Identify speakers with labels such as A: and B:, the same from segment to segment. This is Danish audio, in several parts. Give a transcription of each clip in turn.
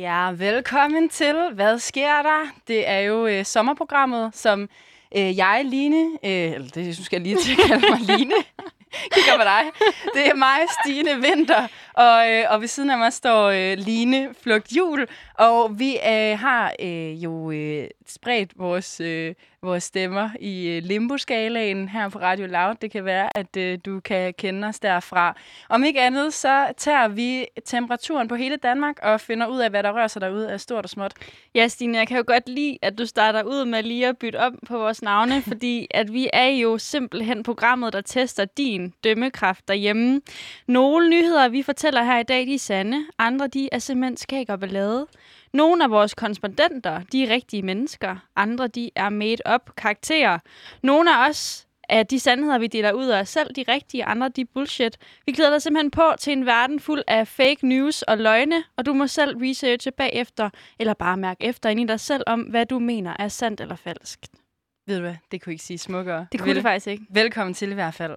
A: Ja, velkommen til. Hvad sker der? Det er jo øh, sommerprogrammet, som øh, jeg, Line, øh, eller det synes jeg lige til at kalde mig Line, kigger på dig. Det er mig, Stine Vinter, og, øh, og ved siden af mig står øh, Line Flugt Jul, og vi øh, har øh, jo øh, spredt vores, øh, vores stemmer i øh, limbo-skalaen her på Radio Loud. Det kan være, at øh, du kan kende os derfra. Om ikke andet, så tager vi temperaturen på hele Danmark og finder ud af, hvad der rører sig derude af stort og småt.
B: Ja, Stine, jeg kan jo godt lide, at du starter ud med lige at bytte op på vores navne, fordi at vi er jo simpelthen programmet, der tester din dømmekraft derhjemme. Nogle nyheder, vi fortæller her i dag, de er sande. Andre, de er simpelthen skæg og ballade. Nogle af vores korrespondenter, de er rigtige mennesker. Andre, de er made up karakterer. Nogle af os af de sandheder, vi deler ud af os selv, de rigtige, andre, de er bullshit. Vi glæder dig simpelthen på til en verden fuld af fake news og løgne, og du må selv researche bagefter, eller bare mærke efter ind i dig selv om, hvad du mener er sandt eller falsk.
A: Ved du hvad? Det kunne ikke sige smukkere.
B: Det kunne det faktisk ikke.
A: Velkommen til i hvert fald.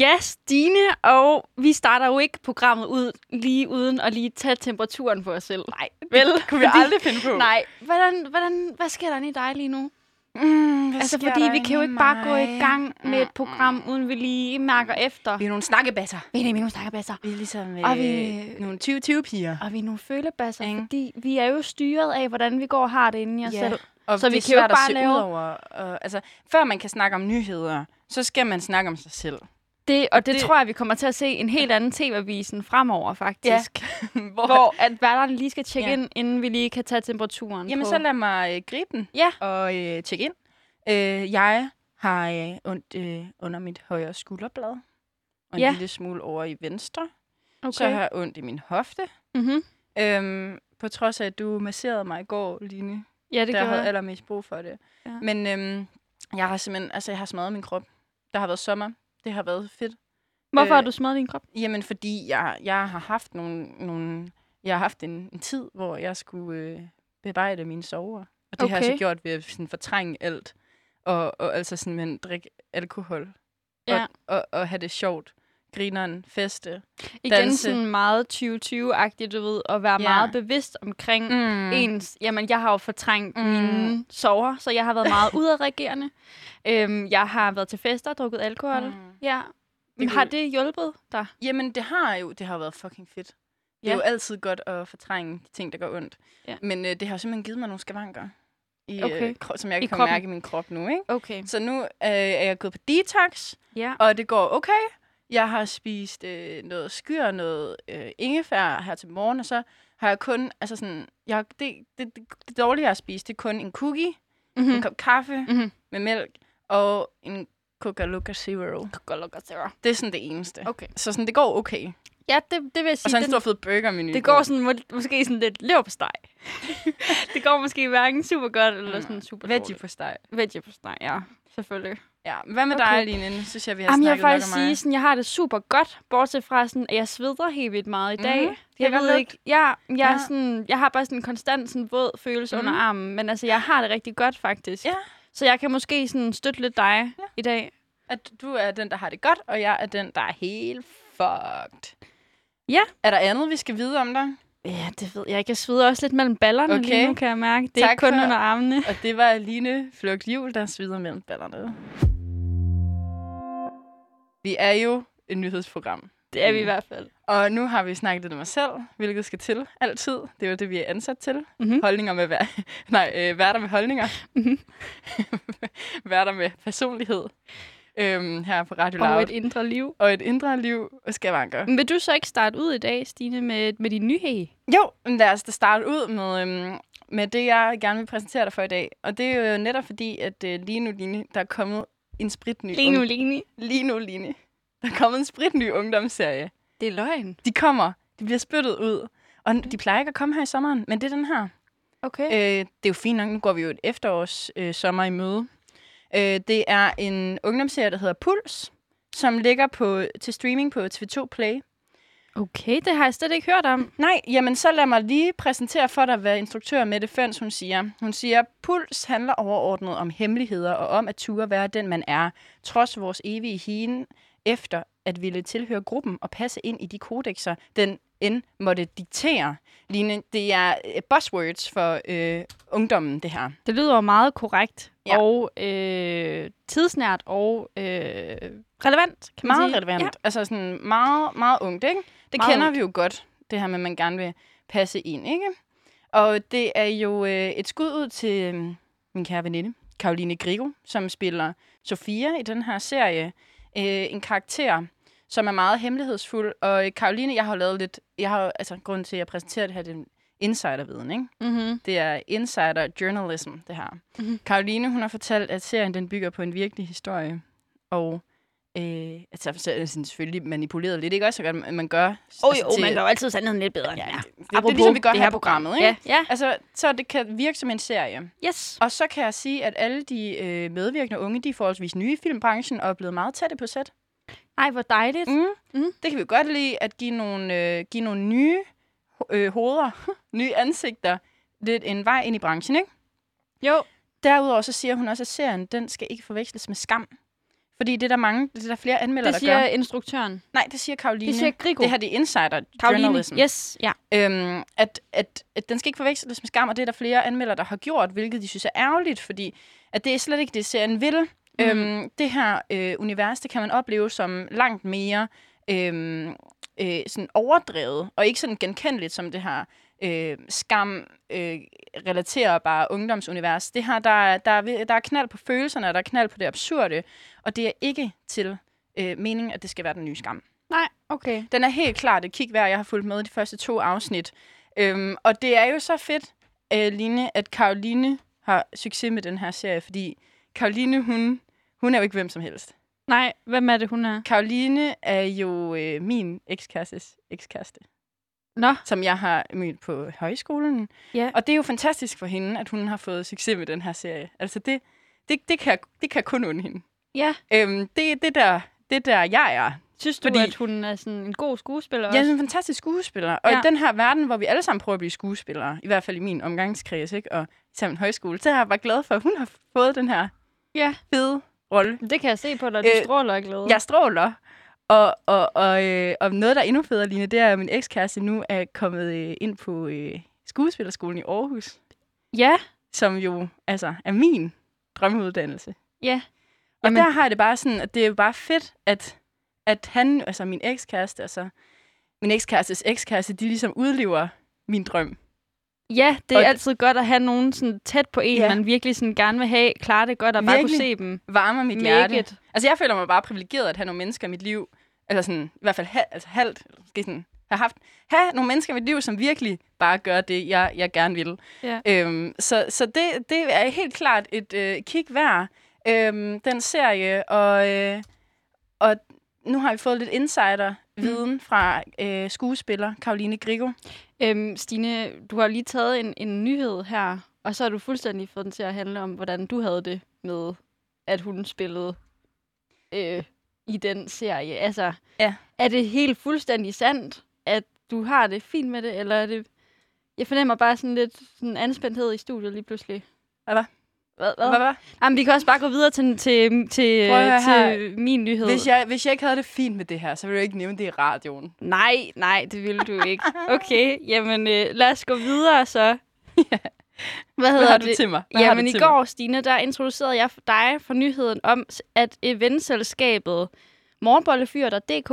B: Ja, Stine, og vi starter jo ikke programmet ud lige uden at lige tage temperaturen på os selv.
A: Nej,
B: Vel?
A: det kunne vi aldrig finde på.
B: Nej, hvordan, hvordan, hvad sker der i dig lige nu?
A: Mm,
B: Altså, fordi vi kan jo ikke
A: i
B: bare gå i
A: mig?
B: gang med et
A: Mm,
B: program, uden vi lige mærker efter.
A: Vi er nogle snakkebasser.
B: Vi er nemlig nogle stakkerbasser.
A: Vi er ligesom
B: Og
A: øh,
B: vi-
A: nogle 20-20-piger.
B: Og vi er nogle følebasser,
A: Ikke?
B: fordi vi er jo styret af, hvordan vi går og har det inde i os
A: Ja.
B: selv.
A: Og
B: Så vi kan jo bare
A: se
B: lave-
A: ud over. Og, altså, før man kan snakke om nyheder, så skal man snakke om sig selv.
B: Det, og det,
A: det-
B: tror jeg, vi kommer til at se en helt anden tv-avisen fremover, faktisk.
A: Hvor,
B: Hvor at værterne lige skal tjekke
A: Ja.
B: ind, inden vi lige kan tage temperaturen
A: Jamen,
B: på.
A: så lad mig øh, gribe den
B: Ja.
A: og øh, tjekke ind. Øh, jeg har øh, ondt øh, under mit højre skulderblad. Og en
B: Ja.
A: lille smule over i venstre.
B: okay.
A: Så har jeg ondt i min hofte.
B: mm-hmm.
A: Øhm, på trods af, at du masserede mig i går, Line.
B: Ja, det
A: der
B: gør
A: havde allermest brug for det.
B: Ja.
A: Men øhm, jeg har simpelthen, altså jeg har smadret min krop. Der har været sommer. Det har været fedt.
B: Hvorfor
A: øh,
B: har du smadret din krop?
A: Jamen, fordi jeg, jeg har haft nogle, nogle jeg har haft en, en tid, hvor jeg skulle øh, bearbejde mine sover. Og det har jeg så
B: Okay.
A: gjort ved at sådan, fortrænge alt. Og, og altså sådan, men drikke alkohol.
B: Ja.
A: Og, og, og have det sjovt. Grineren, feste.
B: Igen
A: danse.
B: sådan meget 2020-agtigt, du ved, at være
A: Ja.
B: meget bevidst omkring mm. Ens... Jamen, jeg har jo fortrængt
A: Mm.
B: mine sover, så jeg har været meget udadreagerende. øhm, jeg har været til fester og drukket alkohol. Mm. Ja.
A: Det
B: har det hjulpet dig?
A: Jamen, det har jo det har været fucking fedt. Det er
B: Ja.
A: jo altid godt at fortrænge de ting, der gør ondt.
B: Ja.
A: Men øh, det har simpelthen givet mig nogle skavanker, i,
B: Okay.
A: øh, som jeg
B: I
A: kan
B: kroppen.
A: mærke i min krop nu. Ikke?
B: Okay.
A: Så nu øh, er jeg gået på detox,
B: Ja.
A: og det går okay. Jeg har spist øh, noget skyr, noget øh, ingefær her til morgen, og så har jeg kun, altså sådan, jeg, det, det, det, det dårlige, jeg har spist, det er kun en cookie, mm. en
B: Mm-hmm.
A: kop kaffe
B: Mm-hmm.
A: med mælk, og en Coca-Cola Zero. Det er sådan det eneste.
B: Okay.
A: Så sådan, det går okay.
B: Ja, det, det vil jeg
A: Og
B: sige.
A: så en
B: den-
A: stor fed burgermenu.
B: Det går sådan, må, måske sådan lidt løb på steg. det går måske hverken super godt eller sådan super
A: Veggie på steg.
B: Veggie på steg, ja. Selvfølgelig.
A: Ja, hvad med
B: Okay.
A: dig, Line? Nu synes jeg, vi har
B: Jamen, jeg
A: snakket
B: vil faktisk sige, sådan, jeg har det super godt, bortset fra, sådan, at jeg sveder helt vildt meget i dag.
A: Mhm,
B: Jeg
A: jeg
B: ved ikke, ja, jeg,
A: Ja.
B: er sådan, jeg har bare sådan en konstant sådan, våd følelse
A: Mhm.
B: under armen, men altså, jeg har det rigtig godt faktisk.
A: Ja.
B: Så jeg kan måske sådan støtte lidt dig
A: Ja.
B: i dag.
A: At du er den, der har det godt, og jeg er den, der er helt fucked.
B: Ja.
A: Er der andet, vi skal vide om dig?
B: Ja, det ved jeg ikke. Jeg sveder også lidt mellem ballerne
A: Okay.
B: lige nu, kan jeg mærke. Det er
A: Tak
B: ikke kun
A: for-
B: under armene.
A: Og det var Line Flugt Jul, der svider mellem ballerne. Vi er jo et nyhedsprogram.
B: Det er vi i
A: Mm.
B: hvert fald.
A: Og nu har vi snakket lidt om os selv, hvilket skal til altid. Det er jo det, vi er ansat til.
B: Mhm.
A: Holdninger med vær- Nej, øh, værter med holdninger.
B: Mhm.
A: værter med personlighed. Øhm, her på Radio Loud.
B: Og et indre liv.
A: og et indre liv og skavanker.
B: Men vil du så ikke starte ud i dag, Stine, med, med din nyhed?
A: Jo, lad os da starte ud med, øhm, med det, jeg gerne vil præsentere dig for i dag. Og det er jo netop fordi, at øh, lige nu, Line, der er kommet en spritny...
B: Lige nu, Line.
A: lige nu, Line. Der er kommet en spritny ungdomsserie.
B: Det er løgn.
A: De kommer. De bliver spyttet ud. Og de plejer ikke at komme her i sommeren, men det er den her.
B: Okay.
A: Øh, det er jo fint nok. Nu går vi jo et efterårs øh, sommer i møde. Øh, det er en ungdomsserie, der hedder Puls, som ligger på, til streaming på TV2 Play.
B: Okay, det har jeg slet ikke hørt om.
A: Nej, jamen så lad mig lige præsentere for dig, hvad instruktør Mette Føns hun siger. Hun siger, puls handler overordnet om hemmeligheder og om at ture være den, man er, trods vores evige hien efter at ville tilhøre gruppen og passe ind i de kodexer, den end måtte diktere. Line, det er øh, buzzwords for øh, ungdommen, det her.
B: Det lyder jo meget korrekt
A: Ja.
B: og øh, tidsnært og øh, relevant, kan man
A: Meget
B: sige.
A: relevant. Ja. Altså sådan meget, meget ungt, ikke? Det
B: Meget
A: kender
B: ungt.
A: vi jo godt, det her med, at man gerne vil passe ind, ikke? Og det er jo øh, et skud ud til øh, min kære veninde, Karoline Grigo, som spiller Sofia i den her serie. Øh, en karakter, som er meget hemmelighedsfuld. Og øh, Karoline, jeg har lavet lidt... Jeg har, altså, grunden til, at jeg præsenterer det her, det er en insiderviden, ikke?
B: Mm-hmm.
A: Det er insider journalism, det her.
B: Mhm.
A: Mm-hmm. Karoline, hun har fortalt, at serien den bygger på en virkelig historie. Og øh, altså, så er det sådan selvfølgelig manipuleret lidt, ikke også? Så man gør...
B: Oh,
A: altså,
B: jo, man gør jo altid sandheden lidt bedre.
A: Ja,
B: er.
A: det, det, det, er ligesom, vi gør
B: det
A: her programmet, ikke?
B: Ja, ja.
A: Altså, så det kan virke som en serie.
B: Yes.
A: Og så kan jeg sige, at alle de øh, medvirkende unge, de er forholdsvis nye i filmbranchen og er blevet meget tætte på sæt.
B: Ej, hvor dejligt.
A: Mm.
B: Mm.
A: Det kan vi godt lide, at give nogle, øh, give nogle nye øh, hoveder, nye ansigter, lidt en vej ind i branchen, ikke?
B: Jo.
A: Derudover så siger hun også, at serien den skal ikke forveksles med skam. Fordi det er der mange, det er der flere anmeldere,
B: Det
A: der gør.
B: siger instruktøren.
A: Nej, det siger Karoline.
B: Det siger Grigo.
A: Det her det er insider
B: Karoline.
A: journalism.
B: Yes, ja.
A: Øhm, at, at, at den skal ikke forveksles med skam, og det er der flere anmeldere, der har gjort, hvilket de synes er ærgerligt, fordi at det er slet ikke det, serien vil. Mm. Øhm, det her øh, univers, det kan man opleve som langt mere øhm, øh, sådan overdrevet, og ikke sådan genkendeligt som det her øh, skam øh, relaterbare ungdomsunivers. Det her, der, er- der, er, der er knald på følelserne, og der er knald på det absurde, og det er ikke til øh, meningen, at det skal være den nye skam.
B: Nej, okay.
A: Den er helt klart et kig værd. Jeg har fulgt med de første to afsnit. Øhm, og det er jo så fedt, øh, Line, at Karoline har succes med den her serie, fordi Karoline, hun, hun er jo ikke hvem som helst.
B: Nej, hvem er det, hun er?
A: Karoline er jo øh, min ekskærestes ekskæreste,
B: Nå,
A: som jeg har mødt på højskolen.
B: Ja.
A: Og det er jo fantastisk for hende, at hun har fået succes med den her serie. Altså, det, det, det, kan, det kan kun undre hende.
B: ja.
A: Øhm, det er det der, det der, jeg er.
B: Synes du,
A: Fordi-
B: at hun er sådan en god skuespiller
A: er
B: også?
A: en fantastisk skuespiller. Og
B: Ja.
A: i den her verden, hvor vi alle sammen prøver at blive skuespillere, i hvert fald i min omgangskreds, ikke? og især min højskole, så er jeg bare glad for, at hun har fået den her
B: Ja,
A: fede rolle.
B: det kan jeg se på dig. Du
A: Øh,
B: stråler af glæde.
A: Jeg stråler. Og, og, og, øh, og noget, der er endnu federe, Line, det er, at min ekskæreste nu er kommet øh, ind på øh, skuespillerskolen i Aarhus,
B: Ja,
A: som jo altså er min drømmeuddannelse.
B: ja.
A: Og
B: Jamen-
A: der har jeg det bare sådan, at det er jo bare fedt, at, at han, altså min ekskæreste, altså min ekskærestes ekskæreste, de ligesom udlever min drøm.
B: Ja, det er
A: Og-
B: altid godt at have nogen sådan tæt på en,
A: Ja.
B: man virkelig sådan gerne vil have, klare det godt og bare kunne se dem.
A: Varmer mit
B: Make
A: hjerte.
B: it.
A: Altså, jeg føler mig bare privilegeret at have nogle mennesker i mit liv, eller sådan, i hvert fald ha- altså halvt, måske sådan, have haft, have nogle mennesker i mit liv, som virkelig bare gør det, jeg, jeg gerne vil.
B: Ja.
A: Øhm, så så det, det er helt klart et øh, kig værd, øhm, den serie, og, øh, og nu har vi fået lidt insider-viden mm. fra øh, skuespiller Karoline Grigo.
B: Øhm, Stine, du har lige taget en, en nyhed her, og så har du fuldstændig fået den til at handle om, hvordan du havde det med, at hun spillede øh, i den serie. Altså,
A: Ja.
B: er det helt fuldstændig sandt, at du har det fint med det, eller er det... Jeg fornemmer bare sådan lidt sådan anspændthed i studiet lige pludselig.
A: Hvad var?
B: Hvad? hvad?
A: Hvad?
B: Jamen, vi kan også bare gå videre til, til, til,
A: Prøv
B: til min nyhed.
A: Hvis jeg, hvis jeg ikke havde det fint med det her, så ville jeg ikke nævne det i radioen.
B: Nej, nej, det ville du ikke. Okay, jamen øh, lad os gå videre så. Hvad hedder
A: Hvad har du
B: det?
A: til mig? Hvad
B: Jamen
A: du
B: i går, Stine, der introducerede jeg for dig for nyheden om, at eventselskabet morgenbollefyr.dk,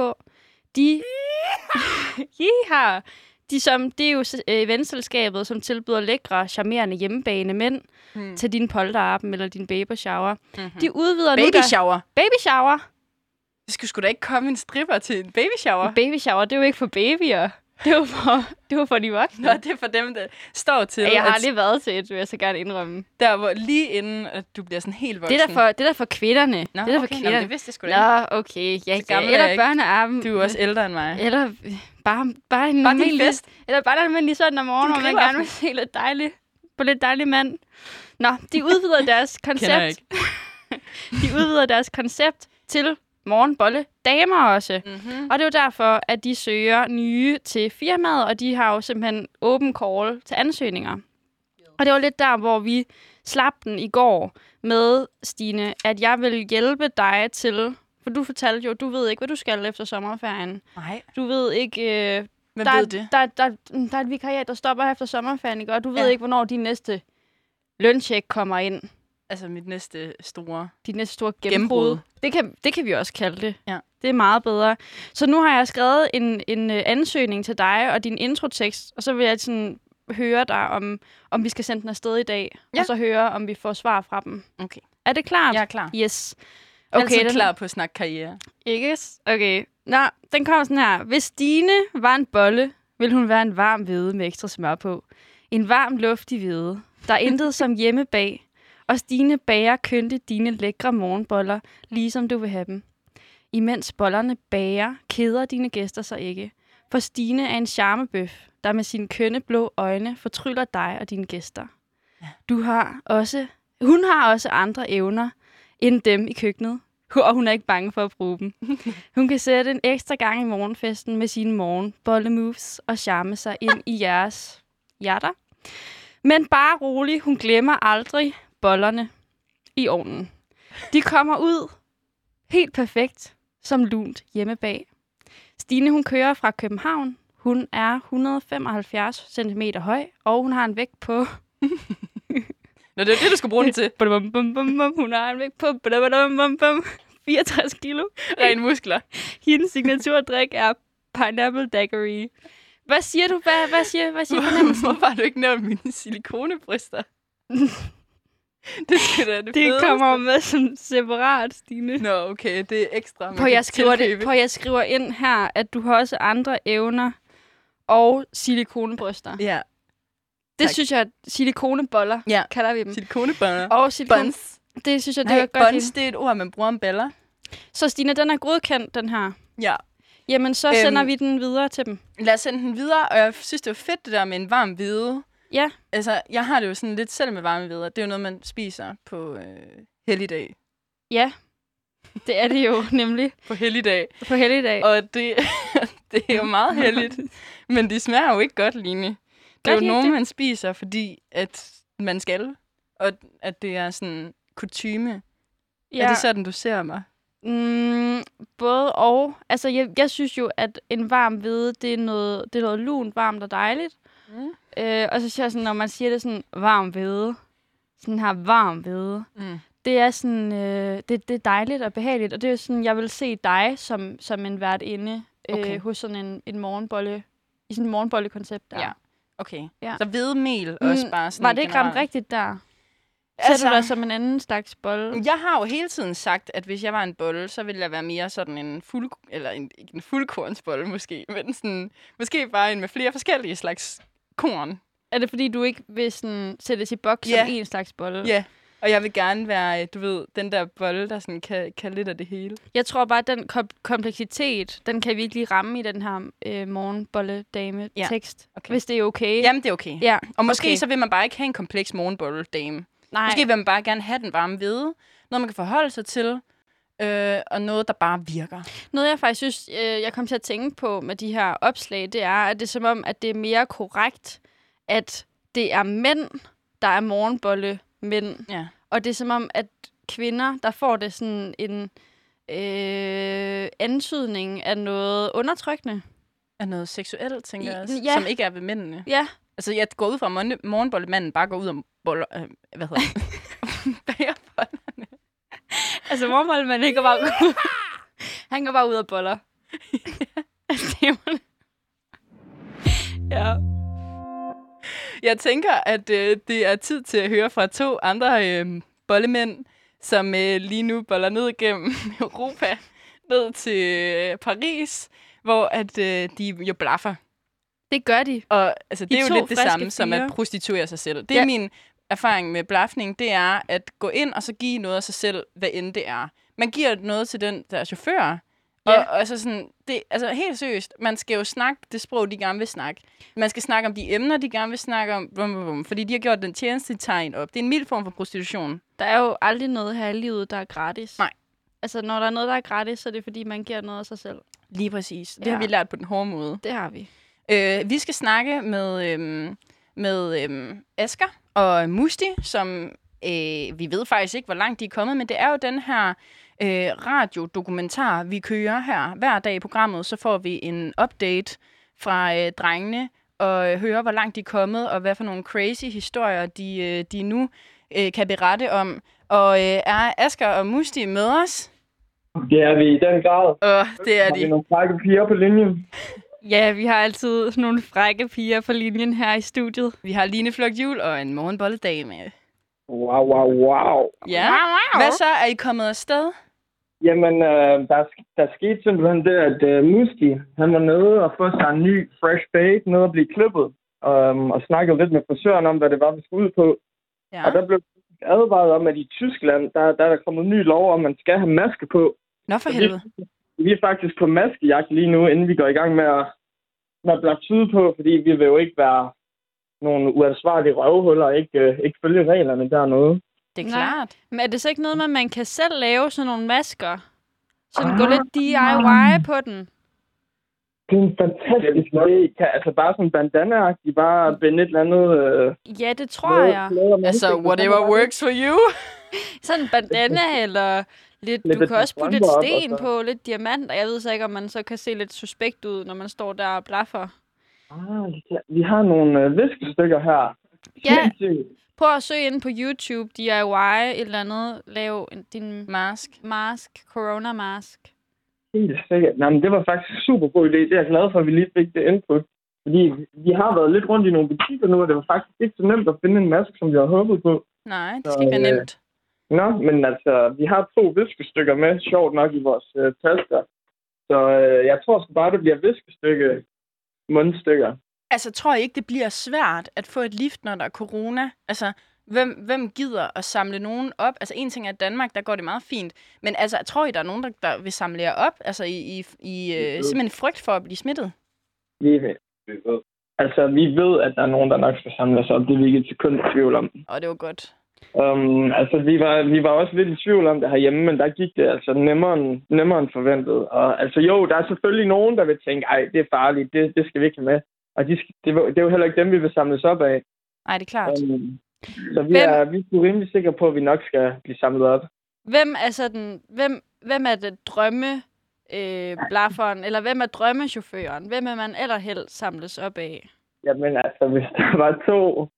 B: de, de har, de som, det er jo eventselskabet, som tilbyder lækre, charmerende hjemmebane mænd
A: Hmm.
B: til din polterappen eller din baby shower.
A: Mm-hmm.
B: De udvider nu
A: Baby
B: der,
A: shower.
B: baby shower.
A: Det skulle sgu da ikke komme en stripper til en baby shower.
B: Baby shower, det er jo ikke for babyer. Det jo for, det jo for de voksne.
A: Nå, det er for dem, der står til,
B: jeg har
A: at
B: aldrig været til et, vil jeg så gerne indrømme.
A: der hvor lige inden, at du bliver sådan helt voksen.
B: Det er der for, det er der for kvinderne.
A: Nå,
B: det er der for
A: okay. Nå,
B: kvinderne.
A: men det vidste jeg sgu da ikke.
B: Nå, okay. Ja, ja.
A: er
B: Eller
A: ikke.
B: børnearben.
A: Du er også ældre end mig.
B: Eller bare, bare en
A: Bare
B: almindelig,
A: fest.
B: Eller bare en almindelig søndag morgen,
A: Din
B: hvor man gerne vil se lidt dejligt, på lidt dejlig mand. Nå, de udvider deres koncept. de udvider deres koncept til morgenbolle damer også.
A: Mm-hmm.
B: Og det er jo derfor, at de søger nye til firmaet, og de har jo simpelthen åben call til ansøgninger. Og det var lidt der, hvor vi slap den i går med, Stine, at jeg vil hjælpe dig til, for du fortalte jo, du ved ikke, hvad du skal efter sommerferien.
A: Nej.
B: Du ved ikke, øh,
A: Hvem
B: der,
A: ved det?
B: Der, der, der er et vikariat, der stopper efter sommerferien, ikke? og du ved
A: Ja.
B: ikke, hvornår din næste løncheck kommer ind.
A: Altså mit næste store...
B: Dit næste store
A: Gennembrud.
B: gennembrud. Det kan, det kan vi også kalde det.
A: Ja.
B: Det er meget bedre. Så nu har jeg skrevet en, en øh, ansøgning til dig og din introtekst, og så vil jeg sådan høre dig, om, om vi skal sende den afsted i dag,
A: Ja.
B: og så høre, om vi får svar fra dem.
A: Okay.
B: Er det klart?
A: Jeg er klar.
B: Yes.
A: Okay, Altid
B: den-
A: klar på at snakke karriere.
B: Ikke? Okay. Nå, den kommer sådan her. Hvis Stine var en bolle, ville hun være en varm hvide med ekstra smør på. En varm, luftig hvide. Der er intet som hjemme bag. Og Stine bager kønte dine lækre morgenboller, ligesom du vil have dem. Imens bollerne bager, keder dine gæster sig ikke. For Stine er en charmebøf, der med sine kønne blå øjne fortryller dig og dine gæster. Du har også, hun har også andre evner end dem i køkkenet, og hun er ikke bange for at bruge dem. Hun kan sætte en ekstra gang i morgenfesten med sine morgenbolle-moves og charme sig ind i jeres hjerter. Men bare rolig, hun glemmer aldrig bollerne i ovnen. De kommer ud helt perfekt som lunt hjemme bag. Stine, hun kører fra København. Hun er 175 cm høj, og hun har en vægt på
A: Nå, det er det, du skal bruge den til.
B: Bum, bum, bum, bum. Hun har en vægt på bum, bum, bum, bum. 64 kilo.
A: Ren muskler.
B: Hendes signaturdrik er pineapple daiquiri. Hvad siger du? Hvad, hvad siger, hvad siger fornemmelsen?
A: Hvorfor har du ikke nævnt mine silikonebryster? det skal da det,
B: Det
A: fedeste.
B: kommer med som separat, Stine.
A: Nå, okay, det er ekstra.
B: På jeg, skriver det, på jeg skriver ind her, at du har også andre evner og silikonebryster.
A: Ja,
B: Det
A: tak.
B: synes jeg, at silikoneboller
A: ja.
B: kalder vi dem.
A: Silikonebønner.
B: Og silikon,
A: Buns.
B: det synes jeg, det
A: Nej,
B: er godt.
A: buns, det er et ord, man bruger om baller.
B: Så Stine, den er godkendt, den her.
A: Ja.
B: Jamen, så
A: Øhm,
B: sender vi den videre til dem.
A: Lad os sende den videre, og jeg synes, det var fedt, det der med en varm hvide.
B: Ja.
A: Altså, jeg har det jo sådan lidt selv med varme hvider. Det er jo noget, man spiser på øh, helligdag.
B: Ja, det er det jo nemlig
A: På helligdag.
B: på helligdag.
A: Og det, det er jo meget heldigt. Men de smager jo ikke godt, Line. Det er jo
B: de
A: nogen,
B: det?
A: man spiser, fordi at man skal. Og at det er sådan kutyme. Ja. Er det sådan, du ser mig?
B: Mm, både og. Altså, jeg, jeg synes jo, at en varm hvide, det er noget, det er noget lunt, varmt og dejligt.
A: Mm.
B: Øh, og så synes jeg sådan, når man siger det sådan, varm hvide, sådan her varm hvide,
A: Mm.
B: det er sådan, øh, det, det er dejligt og behageligt. Og det er sådan, jeg vil se dig som, som en vært inde øh,
A: Okay.
B: hos sådan en, en morgenbolle, i sådan en morgenbolle-koncept der.
A: Ja. Okay.
B: Ja.
A: Så hvedemel også
B: Mm,
A: bare sådan
B: Var det ikke ramt rigtigt der?
A: Altså-
B: Altså, du dig som en anden slags bolle?
A: Jeg har jo hele tiden sagt, at hvis jeg var en bolle, så ville jeg være mere sådan en fuld, eller en, ikke en fuldkornsbolle måske, men sådan, måske bare en med flere forskellige slags korn.
B: Er det fordi, du ikke vil sådan, sættes i boks
A: Ja.
B: som en slags bolle?
A: Ja, og jeg vil gerne være, øh, du ved, den der bolle, der sådan kan, kan lidt af det hele.
B: Jeg tror bare, at den kom- kompleksitet, den kan virkelig ramme i den her øh, morgenbolle-dame-tekst.
A: okay.
B: Hvis det er okay.
A: Jamen, det er okay.
B: Ja,
A: Og måske
B: okay.
A: så vil man bare ikke have en kompleks morgenbolle, dame.
B: Nej,
A: Måske vil man bare gerne have den varme hvide, noget man kan forholde sig til, øh, og noget, der bare virker.
B: noget jeg faktisk synes, øh, jeg kom til at tænke på med de her opslag, det er, at det er som om, at det er mere korrekt, at det er mænd, der er morgenbolle mænd.
A: Ja.
B: Og det er som om, at kvinder, der får det sådan en øh, antydning af noget undertrykkende.
A: Er noget seksuelt, tænker jeg også,
B: Ja.
A: som ikke er ved mændene.
B: Ja,
A: Altså, jeg går ud fra, at morgen- morgenbollemanden bare går ud og boller... Øh, hvad hedder det? Bager boller.
B: altså man ikke bare ud. Han går bare ud og boller. Ja.
A: Jeg tænker, at øh, det er tid til at høre fra to andre øh, bollemænd, som øh, lige nu boller ned gennem Europa, ned til øh, Paris, hvor at øh, de jo blaffer.
B: Det gør de.
A: Og altså, det
B: I
A: er jo lidt det samme som at
B: fyre.
A: prostituere sig selv. Det
B: Ja.
A: er min erfaring med blafning, det er at gå ind og så give noget af sig selv, hvad end det er. Man giver noget til den, der er chauffør, og,
B: Ja.
A: og altså sådan, det, altså helt seriøst, man skal jo snakke det sprog, de gerne vil snakke. Man skal snakke om de emner, de gerne vil snakke om, bum, bum, bum, fordi de har gjort den tjeneste tegn op. Det er en mild form for prostitution.
B: Der er jo aldrig noget her i livet, der er gratis.
A: Nej.
B: Altså, når der er noget, der er gratis, så er det, fordi man giver noget af sig selv.
A: Lige præcis. Det
B: Ja.
A: har vi lært på den hårde måde.
B: Det har vi.
A: Øh, vi skal snakke med, øhm, med øhm, Asger og Musti, som øh, vi ved faktisk ikke, hvor langt de er kommet, men det er jo den her øh, radiodokumentar, vi kører her hver dag i programmet. Så får vi en update fra øh, drengene og øh, høre, hvor langt de er kommet, og hvad for nogle crazy historier, de, øh, de nu øh, kan berette om. Og øh, er Asger og Musti med os?
C: Det er vi i den grad.
A: Og det er
C: Har vi
A: de.
C: nogle frække piger på linjen?
B: Ja, vi har altid nogle frække piger på linjen her i studiet.
A: Vi har Line Flugt Jul og en morgenbolledame.
C: Wow, wow, wow.
A: Ja. Hvad så? Er I kommet afsted?
C: Jamen, øh, der, der skete simpelthen det, at øh, Musti, han var nede og få sig en ny fresh fade, nede og blive klippet, um, og snakkede lidt med frisøren om, hvad det var, vi skulle ud på.
A: Ja.
C: Og der blev advaret om, at i Tyskland, der, der er der kommet en ny lov om, at man skal have maske på.
A: Nå for helvede.
C: Vi er faktisk på maskejagt lige nu, inden vi går i gang med at, med at blande tyde på, fordi vi vil jo ikke være nogle uansvarlige røvhuller og ikke, øh, ikke følge reglerne dernede.
A: Det er
B: Nej.
A: klart.
B: Men er det så ikke noget med, at man kan selv lave sådan nogle masker? Sådan
C: Ah.
B: gå lidt DIY på den?
C: Det er en fantastisk idé. Kan, altså bare sådan bandana-agtigt, bare binde et eller andet... Øh,
B: Ja, det tror jeg.
C: noget
A: Altså, whatever works for you.
B: Sådan en bandana, eller lidt,
C: Lidt
B: du kan også putte lidt
C: op,
B: sten
C: og så-
B: på, lidt diamanter. Jeg ved så ikke, om man så kan se lidt suspekt ud, når man står der og blaffer.
C: Ah, ja, vi har nogle øh, viskestykker her.
B: Ja. Prøv at søge ind på YouTube, DIY, et eller andet. Lav din
A: Mask.
B: mask, corona mask.
C: Helt sikkert. Nej, men det var faktisk en super god idé. Det er jeg glad for, at vi lige fik det input. Fordi vi har været lidt rundt i nogle butikker nu, og det var faktisk ikke så nemt at finde en maske, som vi havde håbet på.
A: Nej, det skal ikke være
C: Så, øh,
A: nemt.
C: Nå, men altså, vi har to viskestykker med, sjovt nok, i vores øh, tasker. Så øh, jeg tror sgu bare, det bliver viskestykke mundstykker.
A: Altså, tror I ikke, det bliver svært at få et lift, når der er corona? Altså, hvem, hvem gider at samle nogen op? Altså, en ting er, at Danmark, der går det meget fint. Men altså, tror I, der er nogen, der, der vil samle jer op? Altså, i, i, i øh, simpelthen frygt for at blive smittet?
C: Vi, altså, vi ved, at der er nogen, der nok skal samle os op. Det er vi ikke et sekund i tvivl om.
A: Og det var godt.
C: Um, altså, vi var, vi var også lidt i tvivl om det herhjemme, men der gik det altså nemmere end, nemmere end forventet. Og altså jo, der er selvfølgelig nogen, der vil tænke, ej, det er farligt, det, det skal vi ikke have med. Og de, det, det er jo heller ikke dem, vi vil samles op af.
A: Nej, det er klart.
C: Um, så vi
B: Hvem-
C: er, vi er rimelig sikre på, at vi nok skal blive samlet op.
B: Hvem er sådan, hvem, hvem er det drømme øh, blafferen, eller hvem er drømmechaufføren? Hvem er man helst samles op af?
C: Jamen altså, hvis der var to,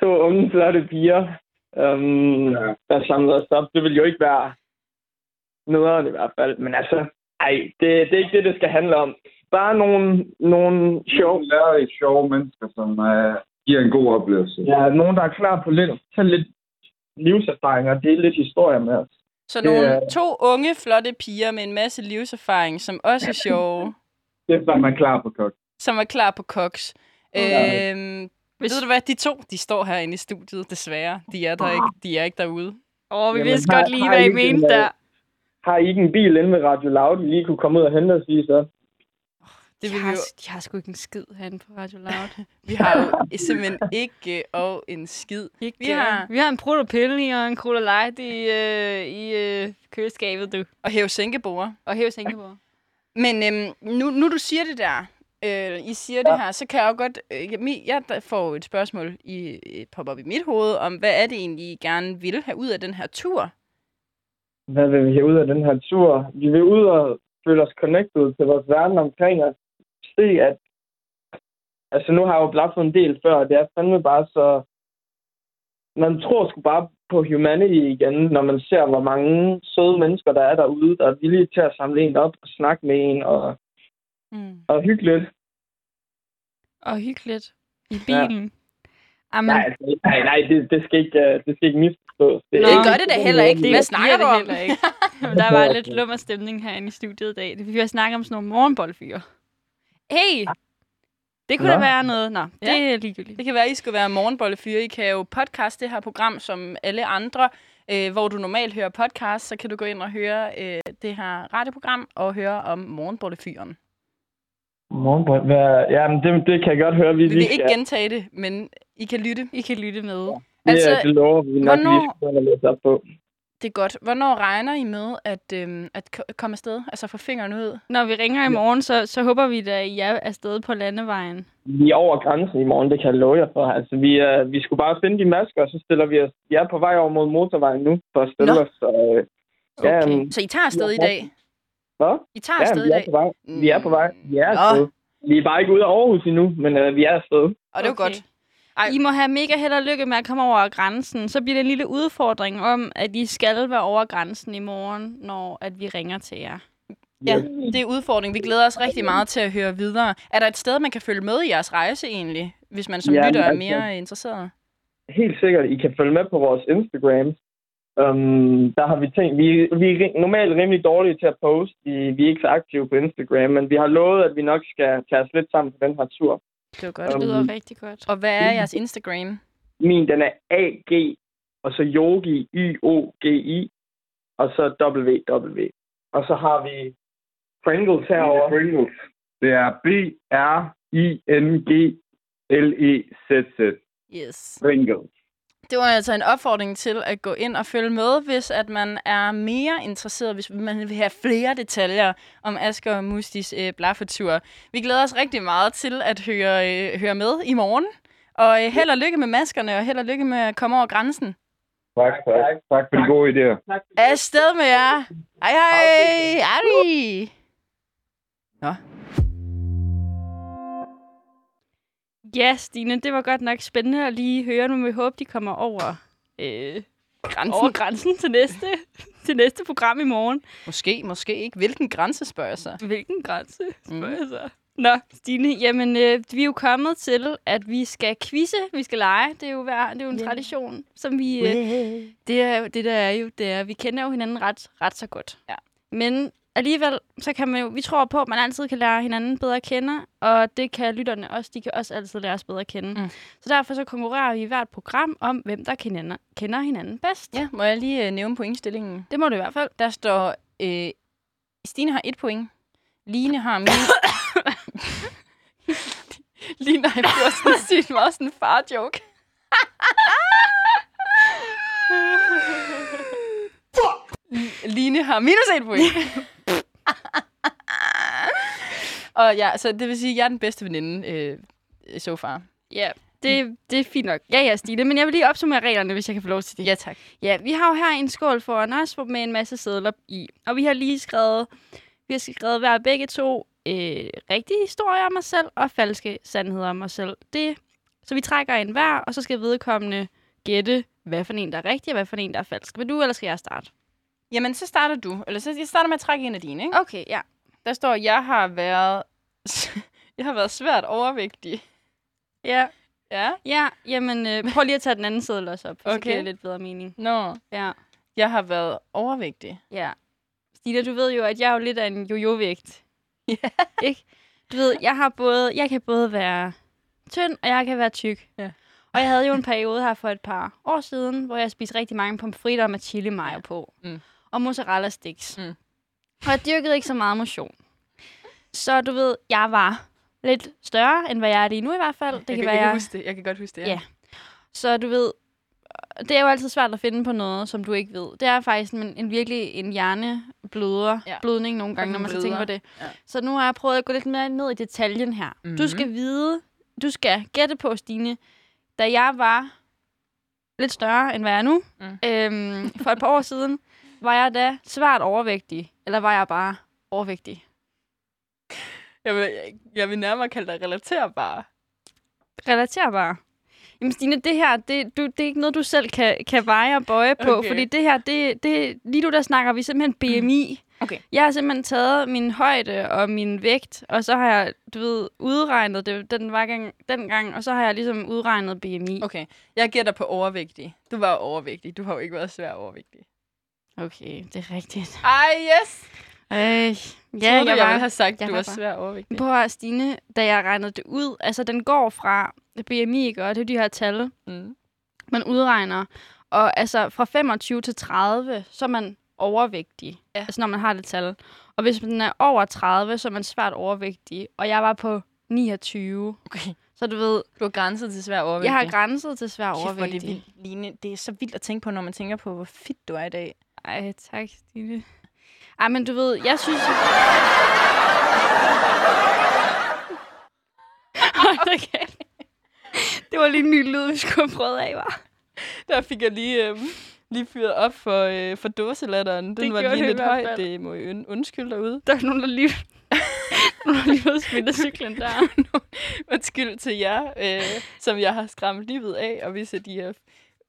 C: to unge, flotte piger, um, ja. der samlede os op, det ville jo ikke være nederen i hvert fald. Men altså, ej, det, det er ikke det, det skal handle om. Bare nogle, nogle sjov,
D: Sjov. Lærer i sjove mennesker, som uh, giver en god oplevelse.
C: ja, nogen, der er klar på lidt, tage lidt livserfaring og dele lidt historie med os.
A: Så
C: det
A: nogle
C: er-
A: to unge, flotte piger med en masse livserfaring, som også er sjove,
C: Det
D: er man klar på kok.
A: som er klar på koks.
C: Ja.
A: Øhm,
B: Hvis-
A: Ved du hvad, de to, de står herinde i studiet, desværre. De er der ikke, de er ikke derude.
B: Åh, oh, vi
C: Jamen,
B: vidste
C: har-
B: godt lige, hvad I
C: I
B: mente
C: øh,
B: der.
C: Har I ikke en bil inde ved Radio Loud, I lige kunne komme ud og hente os i, så?
A: Det
B: de,
A: vil
B: har,
A: vi jo,
B: de har sgu ikke en skid herinde på Radio Loud.
A: vi har jo simpelthen ikke og en skid.
B: Ikke,
A: Vi har-
B: vi har en protopille og en Cola Light i, øh, i øh, køleskabet, du.
A: Og hæve sænkebord.
B: Og hæve Singapore.
A: Men øhm, nu, nu du siger det der, øh, I siger det her, så kan jeg jo godt... Øh, jeg får et spørgsmål, i øh, popper op i mit hoved, om hvad er det egentlig, I gerne vil have ud af den her tur?
C: Hvad vil vi have ud af den her tur? Vi vil ud og føle os connected til vores verden omkring os. Se, at... Altså, nu har jeg jo blaffet en del før, og det er fandme bare så... Man tror sgu bare på humanity igen, når man ser, hvor mange søde mennesker, der er derude, der er villige til at samle en op og snakke med en og,
A: Mm.
C: og hygge lidt.
B: Og hyggeligt. I
C: Ja.
B: bilen. Jamen,
C: Nej, altså, nej, nej det, det, skal ikke, øh, det skal ikke misforstås. Det, er
B: Nå.
A: Det gør det da heller ikke. Hvad snakker du
B: det
A: om?
B: heller ikke. der var lidt lummer stemning herinde i studiet i dag. Vi har snakket om sådan nogle morgenboldfyre. Hey! Det kunne
C: Nå.
B: da være noget. Nå, det
A: Ja.
B: er ligegyldigt.
A: Det kan være, at I skulle være morgenbollefyre. I kan jo podcast det her program som alle andre. Øh, hvor du normalt hører podcast, så kan du gå ind og høre øh, det her radioprogram og høre om morgenbollefyren.
C: Morgenbrød, hvad, jamen, det, det kan jeg godt høre, vi,
A: Vi vil
C: lige
A: ikke
C: skal.
A: gentage det, men I kan lytte.
B: I kan lytte med.
C: Det,
A: Altså,
C: altså, det lover vi nok
A: hvornår-
C: lige og læse op på.
A: Det er godt. Hvornår regner I med at, øhm, at ko- komme afsted? Altså få fingrene ud?
B: Når vi ringer i morgen, så, så håber vi, at I er afsted på landevejen.
C: Vi er over grænsen i morgen, det kan jeg love jer for. Altså, vi, er, vi skulle bare finde de masker, og så stiller vi os... Vi er på vej over mod motorvejen nu, for at stille
A: Nå.
C: os. Så, øh, ja,
B: Okay.
C: jamen,
A: Så I tager afsted i
C: Ja.
A: dag?
C: Hvad?
A: I tager
C: Ja,
A: afsted i
C: er
A: dag?
C: på vej. Vi er på vej. Vi er
A: Nå.
C: afsted. Vi er bare ikke ude af Aarhus endnu, men øh, vi er afsted.
A: Og det er jo
B: Okay.
A: godt. Ej.
B: I må have mega held og lykke med at komme over grænsen. Så bliver det en lille udfordring om, at I skal være over grænsen i morgen, når at vi ringer til jer.
A: Ja, det er udfordring. Vi glæder os rigtig meget til at høre videre. Er der et sted, man kan følge med i jeres rejse egentlig, hvis man som
C: Ja,
A: lytter er
C: altså-
A: mere interesseret?
C: Helt sikkert, I kan følge med på vores Instagram. Um, der har vi tænkt, vi, vi er normalt rimelig dårlige til at poste. Vi, vi er ikke så aktive på Instagram, men vi har lovet, at vi nok skal tage os lidt sammen på den her tur.
A: Det er godt.
B: Det lyder
C: Um,
B: rigtig godt.
A: Og hvad er jeres Instagram?
C: Min, den er AG, og så Yogi, Y-O-G-I, og så WW. Og så har vi Pringles herovre.
D: Pringles. Det er B-R-I-N-G-L-E-Z-Z.
A: Yes.
D: Pringles.
A: Det var altså en opfordring til at gå ind og følge med, hvis at man er mere interesseret, hvis man vil have flere detaljer om Asger og Mustis øh, blaffetur. Vi glæder os rigtig meget til at høre, øh, høre med i morgen. Og øh, held og lykke med maskerne, og held og lykke med at komme over grænsen.
D: Tak, tak. Tak for de gode idéer.
A: Afsted med jer! Hej hej! Ari! Nå,
B: Ja, Stine, det var godt nok spændende at lige høre. Nu må vi håbe, de kommer over, øh,
A: grænsen.
B: over grænsen til næste, til næste program i morgen.
A: Måske, måske ikke. Hvilken grænse spørger jeg sig?
B: Hvilken grænse, spørger jeg så. Nå, Stine, jamen, øh, vi er jo kommet til, at vi skal quizze, vi skal lege. Det er jo, hver, det er jo en
A: Ja.
B: tradition, som vi... Øh, det, er det der er jo, det er, vi kender jo hinanden ret, ret så godt.
A: Ja.
B: Men alligevel, så kan man jo, vi tror på, at man altid kan lære hinanden bedre at kende, og det kan lytterne også, de kan også altid lære os bedre at kende.
A: Mm.
B: Så derfor så konkurrerer vi i hvert program om, hvem der kender, kender hinanden bedst.
A: Ja, må jeg lige øh, nævne pointstillingen?
B: Det må du i hvert fald.
A: Der står, øh, Stine har et point. Line har min... Line har først sige meget sådan en far-joke. Line har minus et point. Og ja, så det vil sige, at jeg er den bedste veninde øh, so far.
B: Ja, det, det er fint nok. Ja, ja, Stine, men jeg vil lige opsummere reglerne, hvis jeg kan få lov til det.
A: Ja, tak.
B: Ja, vi har jo her en skål foran os med en masse sædler i. Og vi har lige skrevet, vi har skrevet hver begge to øh, rigtige historier om os selv og falske sandheder om os selv. Det, så vi trækker en hver, og så skal vedkommende gætte, hvad for en, der er rigtig, og hvad for en, der er falsk. Vil du, eller skal jeg starte?
A: Jamen, så starter du. Eller så jeg starter med at trække en af dine, ikke?
B: Okay, ja.
A: Der står, jeg har været... jeg har været svært overvægtig.
B: Ja,
A: Ja?
B: ja jamen øh, prøv lige at tage den anden sædel også op, okay. så giver det lidt bedre mening.
A: Nå,
B: Ja,
A: jeg har været overvægtig.
B: ja. Stina, du ved jo, at jeg er jo lidt af en jojo-vægt.
A: Ja.
B: Ikke? Du ved, jeg har både, jeg kan både være tynd, og jeg kan være tyk.
A: Ja.
B: Og jeg havde jo en periode her for et par år siden, hvor jeg spiste rigtig mange pomfritter med chili mayo på.
A: Mm.
B: Og mozzarella sticks.
A: Mm.
B: Og jeg dyrkede ikke så meget motion. Så du ved, jeg var lidt større, end hvad jeg er lige nu i hvert fald. Det
A: jeg
B: kan
A: kan,
B: være,
A: jeg, kan huske det. Jeg kan godt huske det,
B: Ja. Så du ved, det er jo altid svært at finde på noget, som du ikke ved. Det er faktisk en, en virkelig en hjernebløder,
A: Ja.
B: ja. blødning nogle gange, når man skal tænke på
A: bløder.
B: det.
A: Ja.
B: Så nu har jeg prøvet at gå lidt mere ned i detaljen her. Mm-hmm. Du
A: Mhm.
B: skal vide, du skal gætte på, Stine, da jeg var lidt større, end hvad jeg er nu,
A: mm.
B: øhm, for et par år siden, var jeg da svært overvægtig, eller var jeg bare overvægtig?
A: Jeg vil, jeg, jeg vil nærmere kalde dig relaterbar.
B: relaterbar. Jamen Stine, det her, det, du, det er ikke noget, du selv kan, kan veje og bøje på,
A: Okay.
B: fordi det her, det, det, lige nu der snakker vi simpelthen BMI.
A: Okay.
B: Jeg har simpelthen taget min højde og min vægt, og så har jeg, du ved, udregnet det den, var gang, den gang, og så har jeg ligesom udregnet BMI.
A: Okay, jeg gætter på overvægtig. Du var overvægtig. Du har jo ikke været svær overvægtig.
B: Okay, det er rigtigt.
A: Ej, yes!
B: Øh,
A: Ja, Troede
B: jeg,
A: du, jeg ville have sagt,
B: jeg
A: du
B: var
A: svær overvægtig.
B: Prøv at Stine, da jeg regnede det ud, altså den går fra BMI, ikke, og det er de her tal,
A: Mm.
B: man udregner. Og altså fra 25 til 30, så er man overvægtig.
A: Ja.
B: Altså når man har det tal. Og hvis man er over 30, så er man svært overvægtig. Og jeg var på 29.
A: Okay.
B: Så du ved,
A: Du har grænset til svær overvægtig.
B: jeg har grænset til svær
A: Kæft, hvor det,
B: overvægtig.
A: vildt, Line. det er så vildt at tænke på, når man tænker på, hvor fit du er i dag.
B: Ej, tak, Stine. Ej, men du ved, jeg synes... Hold da kæft. det var lige en ny lyd, vi skulle have prøvet af, var.
A: Der fik jeg lige, øh, lige fyret op for, øh, for dåselatteren. Den
B: Det
A: var lige
B: det
A: lidt høj. Det må I und- undskylde derude.
B: Der er nogen, der lige... Har lige fået smidt af cyklen der.
A: Undskyld til jer, øh, som jeg har skræmt livet af, og hvis de er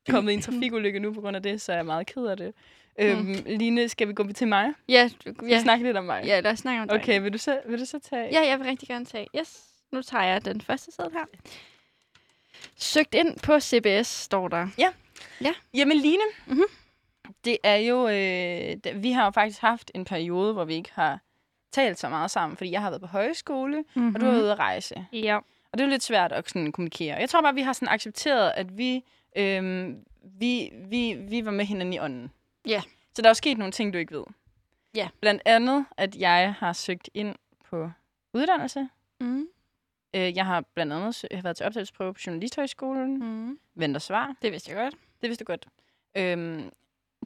A: kommet i en trafikulykke nu på grund af det, så er jeg meget ked af det. Øhm, Line, skal vi gå til mig?
B: Ja, du,
A: Ja.
B: ja.
A: Snakke lidt om mig?
B: ja, lad os snakke om dig.
A: Okay, vil du så, vil du så tage...
B: Ja, jeg vil rigtig gerne tage. Yes, nu tager jeg den første sæde her. Søgt ind på CBS, står der.
A: Jamen Line,
B: Mhm.
A: det er jo... Øh, vi har jo faktisk haft en periode, hvor vi ikke har talt så meget sammen, fordi jeg har været på højskole,
B: Mm-hmm.
A: og du har været ude at rejse.
B: Ja.
A: Og det er jo lidt svært at sådan kommunikere. Jeg tror bare, vi har sådan accepteret, at vi, øhm, vi, vi, vi var med hinanden i ånden.
B: Ja.
A: Så der er jo sket nogle ting, du ikke ved.
B: Ja.
A: Blandt andet, at jeg har søgt ind på uddannelse.
B: Mm.
A: Øh, Jeg har blandt andet jeg har været til optagelsesprøve på Journalisthøjskolen.
B: Mm.
A: Venter svar.
B: Det vidste jeg godt.
A: Det vidste du godt. Øhm,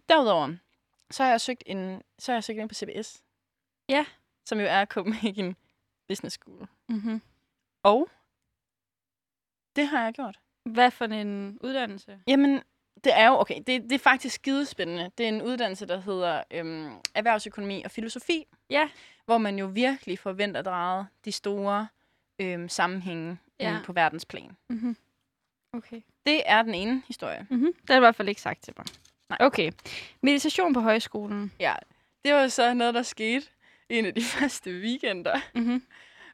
A: derudover, så har jeg søgt ind, så har jeg søgt ind på CBS.
B: Ja.
A: Som jo er Copenhagen Business School.
B: Mm-hmm.
A: Og det har jeg gjort.
B: Hvad for en uddannelse?
A: Jamen, det er jo, okay, det, det er faktisk skidespændende. Det er en uddannelse, der hedder øhm, erhvervsøkonomi og filosofi.
B: Ja.
A: Hvor man jo virkelig forventer draget de store øhm, sammenhænge
B: Ja.
A: ja. på verdensplan.
B: Mm-hmm. Okay.
A: Det er den ene historie.
B: Mm-hmm. Det du i hvert fald ikke sagt til mig.
A: Nej.
B: Okay. Meditation på højskolen.
A: Ja, det var så noget, der skete en af de første weekender,
B: Mm-hmm.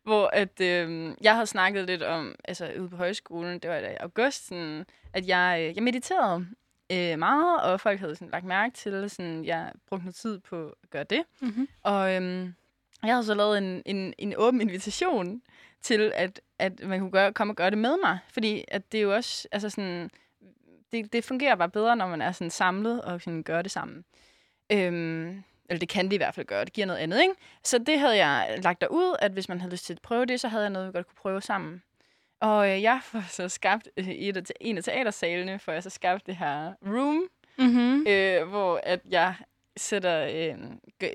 A: Hvor at, øhm, jeg havde snakket lidt om, altså ude på højskolen, det var i august, sådan, at jeg, øh, jeg mediterede øh, meget, og folk havde sådan, lagt mærke til, sådan, jeg brugte noget tid på at gøre det.
B: Mm-hmm.
A: Og øhm, jeg havde så lavet en, en, en åben invitation til, at, at man kunne gøre, komme og gøre det med mig. Fordi at det er jo også, altså sådan, det, det fungerer bare bedre, når man er sådan samlet og sådan gør det sammen. Øhm, eller det kan det i hvert fald gøre, det giver noget andet, ikke? Så det havde jeg lagt derud, at hvis man havde lyst til at prøve det, så havde jeg noget, vi godt kunne prøve sammen. Og øh, jeg får så skabt øh, et af, te- en af teatersalene, for jeg så skabt det her room,
B: Mm-hmm.
A: øh, hvor at jeg sætter, øh,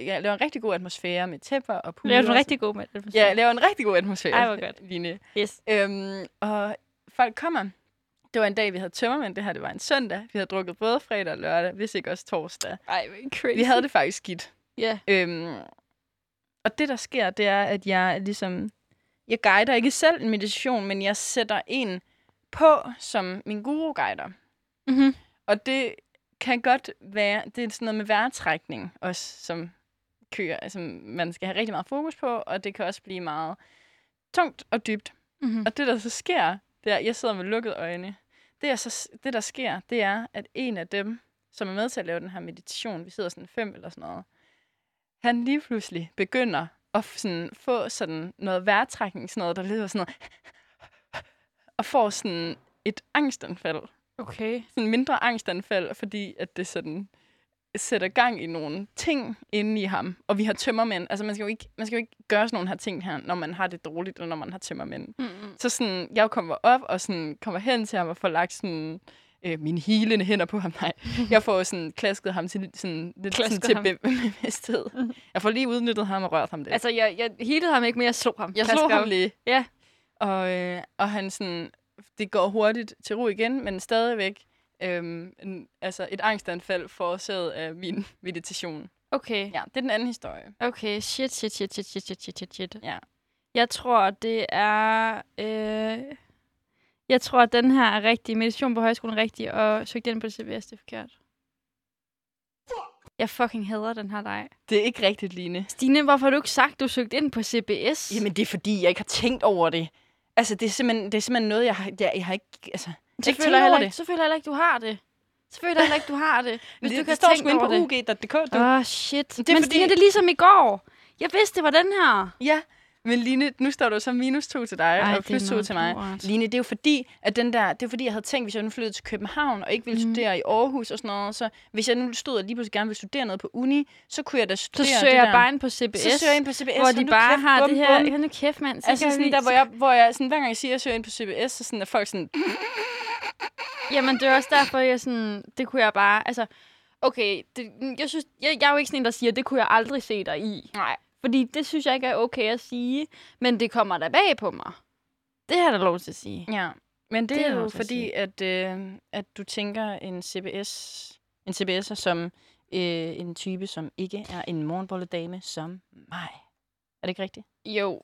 A: jeg laver en rigtig god atmosfære med tæpper og pudler.
B: Det er du
A: og
B: rigtig god det.
A: Ja, jeg laver en rigtig god atmosfære.
B: Ej, hvor godt.
A: Line.
B: Yes.
A: Øhm, og folk kommer. Det var en dag, vi havde tømmermænd. Det her, det var en søndag. Vi havde drukket både fredag og lørdag, hvis ikke også torsdag.
B: Ej, crazy.
A: Vi havde det faktisk skidt.
B: Ja.
A: Øhm, og det, der sker, det er, at jeg ligesom... Jeg guider ikke selv en meditation, men jeg sætter en på, som min guru guider.
B: Mm-hmm.
A: Og det kan godt være, det er sådan noget med vejrtrækning også, som kører, som man skal have rigtig meget fokus på, og det kan også blive meget tungt og dybt.
B: Mm-hmm.
A: Og det, der så sker, det er, jeg sidder med lukkede øjne. Det, er så, det, der sker, det er, at en af dem, som er med til at lave den her meditation, vi sidder sådan fem eller sådan noget, han lige pludselig begynder at sådan, få sådan noget vejrtrækning, sådan noget, der lyder sådan noget, og får sådan et angstanfald
B: Okay.
A: sådan mindre angstanfald, fordi at det sådan sætter gang i nogle ting inde i ham. Og vi har tømmermænd. Altså, man skal jo ikke, man skal jo ikke gøre sådan nogle her ting her, når man har det dårligt, eller når man har tømmermænd.
B: Mm-hmm.
A: Så sådan, jeg kommer op og sådan, kommer hen til ham og får lagt sådan, øh, mine hilende hænder på ham. Nej, jeg får sådan klasket ham til sådan, lidt sådan
B: Klasket
A: til
B: ham.
A: be- bevidsthed. Jeg får lige udnyttet ham og rørt ham lidt.
B: Altså, jeg, jeg healede ham ikke, men jeg slog ham.
A: Jeg slog ham lige.
B: Ja.
A: Og, øh, og han sådan, det går hurtigt til ro igen, men stadigvæk øhm, en, altså et angstanfald forårsaget af min meditation.
B: Okay.
A: Ja, det er den anden historie.
B: Okay, shit, shit, shit, shit, shit, shit, shit, shit.
A: Ja.
B: Jeg tror, det er... Øh, jeg tror, at den her er rigtig. Meditation på højskolen er rigtig, og søgte ind på CBS, det er forkert. Jeg fucking hader den her dig.
A: Det er ikke rigtigt, Line.
B: Stine, hvorfor har du ikke sagt, du søgte ind på CBS?
A: Jamen, det er fordi, jeg ikke har tænkt over det. Altså, det er simpelthen, det er simpelthen noget, jeg har, jeg, jeg har ikke... Altså,
B: så
A: ikke
B: føler jeg heller ikke, så føler jeg heller ikke, du har det. Så føler jeg heller ikke, du har det. Hvis
A: det,
B: du
A: det
B: kan
A: står
B: tænke
A: sgu inde på
B: det.
A: ug.dk.
B: Åh, oh, shit.
A: Det
B: Det
A: er
B: Men
A: fordi-
B: Stine, det er ligesom i går. Jeg vidste, det var den her.
A: Ja, men Line, nu står der så minus to til dig,
B: Ej,
A: og plus to til mig.
B: lort.
A: Line, det er jo fordi, at den der, det er fordi, jeg havde tænkt, hvis jeg nu flyttede til København, og ikke ville
B: Mhm.
A: studere i Aarhus og sådan noget, så hvis jeg nu stod og lige pludselig gerne ville studere noget på uni, så kunne jeg da
B: Så
A: studere
B: søger
A: det
B: jeg
A: der.
B: bare ind på CBS.
A: Så søger jeg ind på CBS,
B: hvor de bare
A: kæft,
B: har
A: bum,
B: det her...
A: bum.
B: Nu kæft, mand. Så
A: Altså sådan
B: vi-
A: der, hvor jeg, hvor jeg sådan, hver gang jeg siger, at jeg søger ind på CBS, så sådan, er folk sådan,
B: Jamen, det er også derfor, jeg sådan... Det kunne jeg bare... Altså, okay, det, jeg, synes, jeg, jeg er jo ikke sådan en, der siger, det kunne jeg aldrig se dig i.
A: nej,
B: fordi det synes jeg ikke er okay at sige, men det kommer da bag på mig. Det har jeg da lov til at sige.
A: Ja, men det,
B: det er
A: jo fordi, at, øh, at du tænker en CBS, en CBS'er som øh, en type, som ikke er en morgenbolledame som mig. Er det ikke rigtigt?
B: Jo.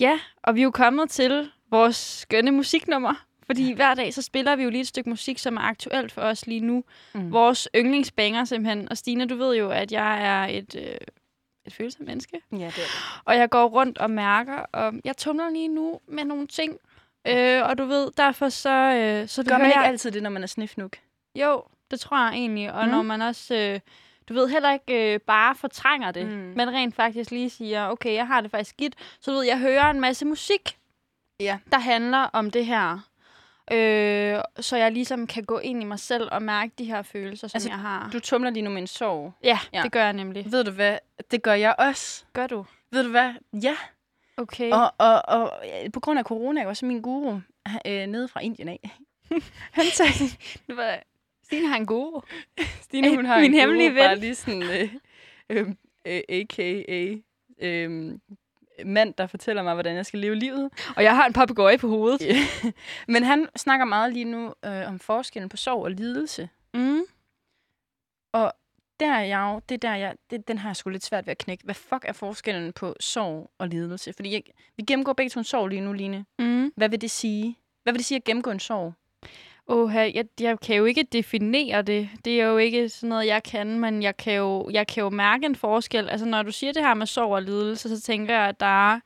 B: Ja, og vi er jo kommet til vores skønne musiknummer. Fordi hver dag, så spiller vi jo lige et stykke musik, som er aktuelt for os lige nu. Mm. Vores yndlingsbanger simpelthen. Og Stine, du ved jo, at jeg er et, øh, et følsomt menneske.
A: Ja, det er det.
B: Og jeg går rundt og mærker, og jeg tumler lige nu med nogle ting. Øh, og du ved, derfor så... Øh, så
A: Gør man ikke altid det, når man er snifnuk?
B: Jo, det tror jeg egentlig. Og
A: Mm.
B: når man også... Øh, du ved heller ikke øh, bare fortrænger det,
A: mm.
B: men rent faktisk lige siger, okay, jeg har det faktisk skidt. Så du ved, jeg hører en masse musik,
A: Ja.
B: der handler om det her. Øh, så jeg ligesom kan gå ind i mig selv og mærke de her følelser, som
A: Altså,
B: jeg har.
A: Du tumler lige nu med en sorg.
B: ja,
A: Ja.
B: det gør jeg nemlig.
A: Ved du hvad? Det gør jeg også.
B: Gør du?
A: Ved du hvad? Ja.
B: Okay.
A: Og, og, og øh, på grund af corona, var så min guru øh, nede fra Indien af. Han sagde,
B: det var... Stine har en god.
A: Stine, hun har
B: Min
A: en
B: hemmelige
A: guru, bare
B: ven.
A: lige sådan, øh, øh, øh, a.k.a. Øh, mand, der fortæller mig, hvordan jeg skal leve livet.
B: Og jeg har en papegøje på hovedet.
A: Men han snakker meget lige nu øh, om forskellen på sorg og lidelse.
B: Mm.
A: Der er jeg jo, det er der, jeg, det, den har jeg sgu lidt svært ved at knække. Hvad fuck er forskellen på sorg og lidelse? Fordi jeg, vi gennemgår begge to en sorg lige nu, Line.
B: Mm.
A: Hvad vil det sige? Hvad vil det sige at gennemgå en sorg?
B: Åh, jeg, jeg kan jo ikke definere det. Det er jo ikke sådan noget, jeg kan, men jeg kan jo, jeg kan jo mærke en forskel. Altså, når du siger det her med sorg og lidelse, så tænker jeg, at der er,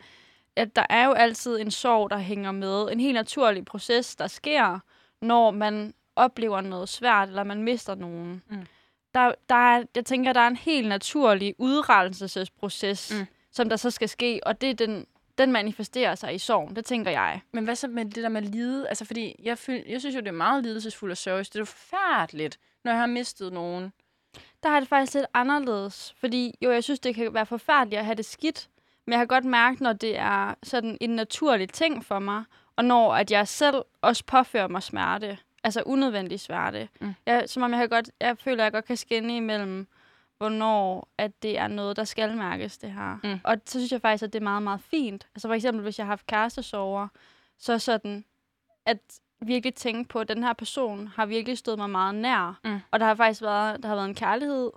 B: at der er jo altid en sorg, der hænger med. En helt naturlig proces, der sker, når man oplever noget svært, eller man mister nogen.
A: Mm.
B: Der, der er, jeg tænker, der er en helt naturlig udrenselsesproces,
A: Mm.
B: mm. som der så skal ske, og det er den, den manifesterer sig i sorgen. Det tænker jeg.
A: Men hvad så med det der med lide? Altså, fordi jeg, føl, jeg synes jo, det er meget lidelsesfuldt og sørgeligt. Det er jo forfærdeligt, når jeg har mistet nogen.
B: Der har det faktisk lidt anderledes. Fordi jo, jeg synes, det kan være forfærdeligt at have det skidt. Men jeg kan godt mærke, når det er sådan en naturlig ting for mig, og når at jeg selv også påfører mig smerte. Altså unødvendig smerte.
A: Mm.
B: Jeg, som om jeg, kan godt, jeg føler, at jeg godt kan skinne imellem, hvornår at det er noget, der skal mærkes, det her.
A: Mm.
B: Og så synes jeg faktisk, at det er meget, meget fint. Altså for eksempel, hvis jeg har haft kærestesover, så sådan, at virkelig tænke på, at den her person har virkelig stået mig meget nær.
A: Mm.
B: Og der har faktisk været, der har været en kærlighed,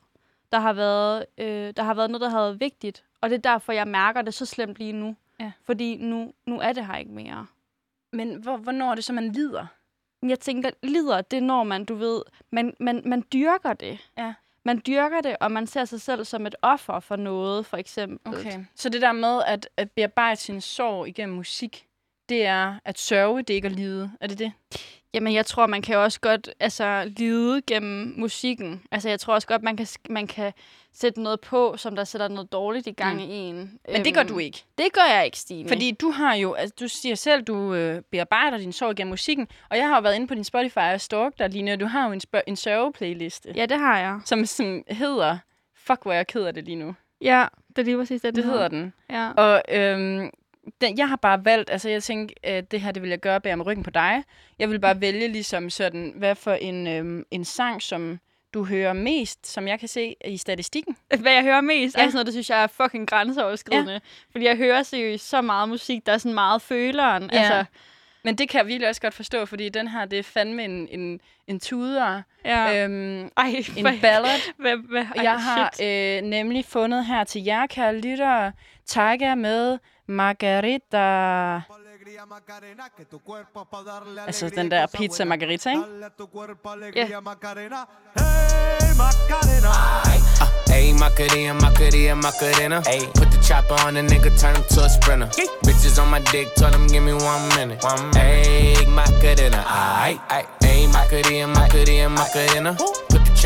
B: der har været, øh, der har været noget, der har været vigtigt. Og det er derfor, jeg mærker det så slemt lige nu.
A: Ja.
B: Fordi nu, nu er det her ikke mere.
A: Men hvor, hvornår er det så, man lider?
B: Jeg tænker, lider, det er når man, du ved, man, man, man dyrker det.
A: Ja.
B: Man dyrker det, og man ser sig selv som et offer for noget, for eksempel.
A: Okay. Så det der med at, at bearbejde sin sorg igennem musik, det er at sørge, det er ikke at lide. Er det det?
B: Jamen, jeg tror, man kan også godt altså, lide gennem musikken. Altså, jeg tror også godt, man kan, man kan sætte noget på, som der sætter noget dårligt i gang
A: Mm.
B: i en.
A: Men det gør du ikke.
B: Det gør jeg ikke, Stine.
A: Fordi du har jo, altså du siger selv, du øh, bearbejder din sorg gennem musikken, og jeg har jo været inde på din Spotify og stalk dig, Line, og du har jo en, en sørgeplayliste,
B: Ja, det har jeg.
A: som, som hedder, fuck hvor er jeg ked af det lige nu.
B: Ja, det er lige præcis det,
A: Det hedder den.
B: Ja.
A: Og øhm, den, jeg har bare valgt, altså jeg tænkte, at det her, det vil jeg gøre bag med ryggen på dig. Jeg vil bare vælge ligesom sådan, hvad for en, øhm, en sang, som du hører mest, som jeg kan se i statistikken.
B: Hvad jeg hører mest,
A: Ja.
B: er sådan noget, det synes jeg er fucking grænseoverskridende. Ja. Fordi jeg hører seriøst så meget musik, der er sådan meget føleren.
A: Ja.
B: Altså,
A: Men det kan jeg virkelig også godt forstå, fordi den her, det er fandme en, en, en tuder,
B: ja.
A: øhm,
B: Ej,
A: en
B: hvad,
A: ballad.
B: hvad, hvad, ej,
A: Jeg har
B: shit.
A: øh, nemlig fundet her til jer, kære lyttere, Tiger med Margarita.
E: Altså den der pizza margarita, ikke?
B: Ja.
F: Ayy, Macarena, Macarena, Macarena. Ayy, put the chopper on the nigga, turn him to a sprinter. Bitches on my dick, told him give me one minute. One minute. Ayy, Macarena, aight, aight. Ayy, Macarena, Macarena, Macarena. Put the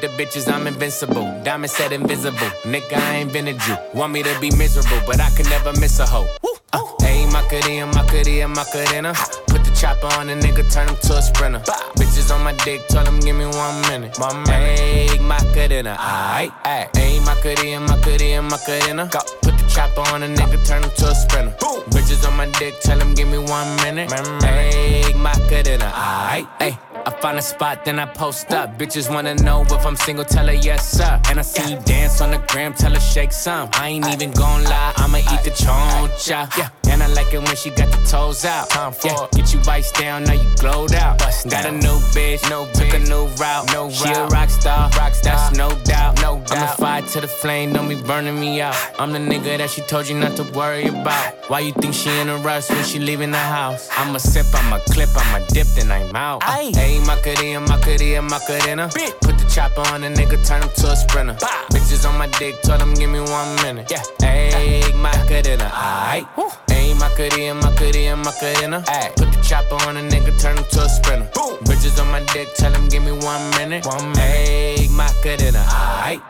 F: the bitches, I'm invincible. Diamond said invisible. Nigga, I ain't been a Jew. Want me to be miserable, but I can never miss a hoe. Uh, Ayy, Macarena, Macarena, Macarena. Put the chopper on a nigga, turn him to a sprinter. Bitches on my dick, tell him give me one minute. Minute. Ayy, Macarena, aight, aight. Ayy, Macarena, Macarena, Macarena. Put the chopper on a nigga, turn him to a sprinter. Boom. Bitches on my dick, tell him give me one minute. Hey, my good in a aight. Hey. I find a spot, then I post up. Bitches wanna know if I'm single, tell her yes, sir. And I see you dance on the gram, tell her shake some. I ain't even gon' lie, I'ma eat the choncha. Yeah. I like it when she got the toes out. Time for yeah. Get you vice down, now you glowed out. Bust got down. a new bitch, no took bitch. a new route. No she route. a rock star, rock star. that's no doubt. No doubt. I'm a fire to the flame, don't be burning me out. I'm the nigga that she told you not to worry about. Why you think she in a rush when she leaving the house? I'ma sip, I'ma clip, I'ma dip, then I'm out. Hey. Ayy, Macarena, Macarena, Macarena. Put the chopper on a nigga, turn him to a sprinter. Bah. Bitches on my dick, told him give me one minute. Yeah, ayy, Macarena, aight. Ayy, Macarena, Macarena, Macarena. Ay. Put the chopper on a nigga, turn him to a sprinter. Boom. Bitches on my dick, tell him give me one minute. One minute. Ayy, Macarena, aight.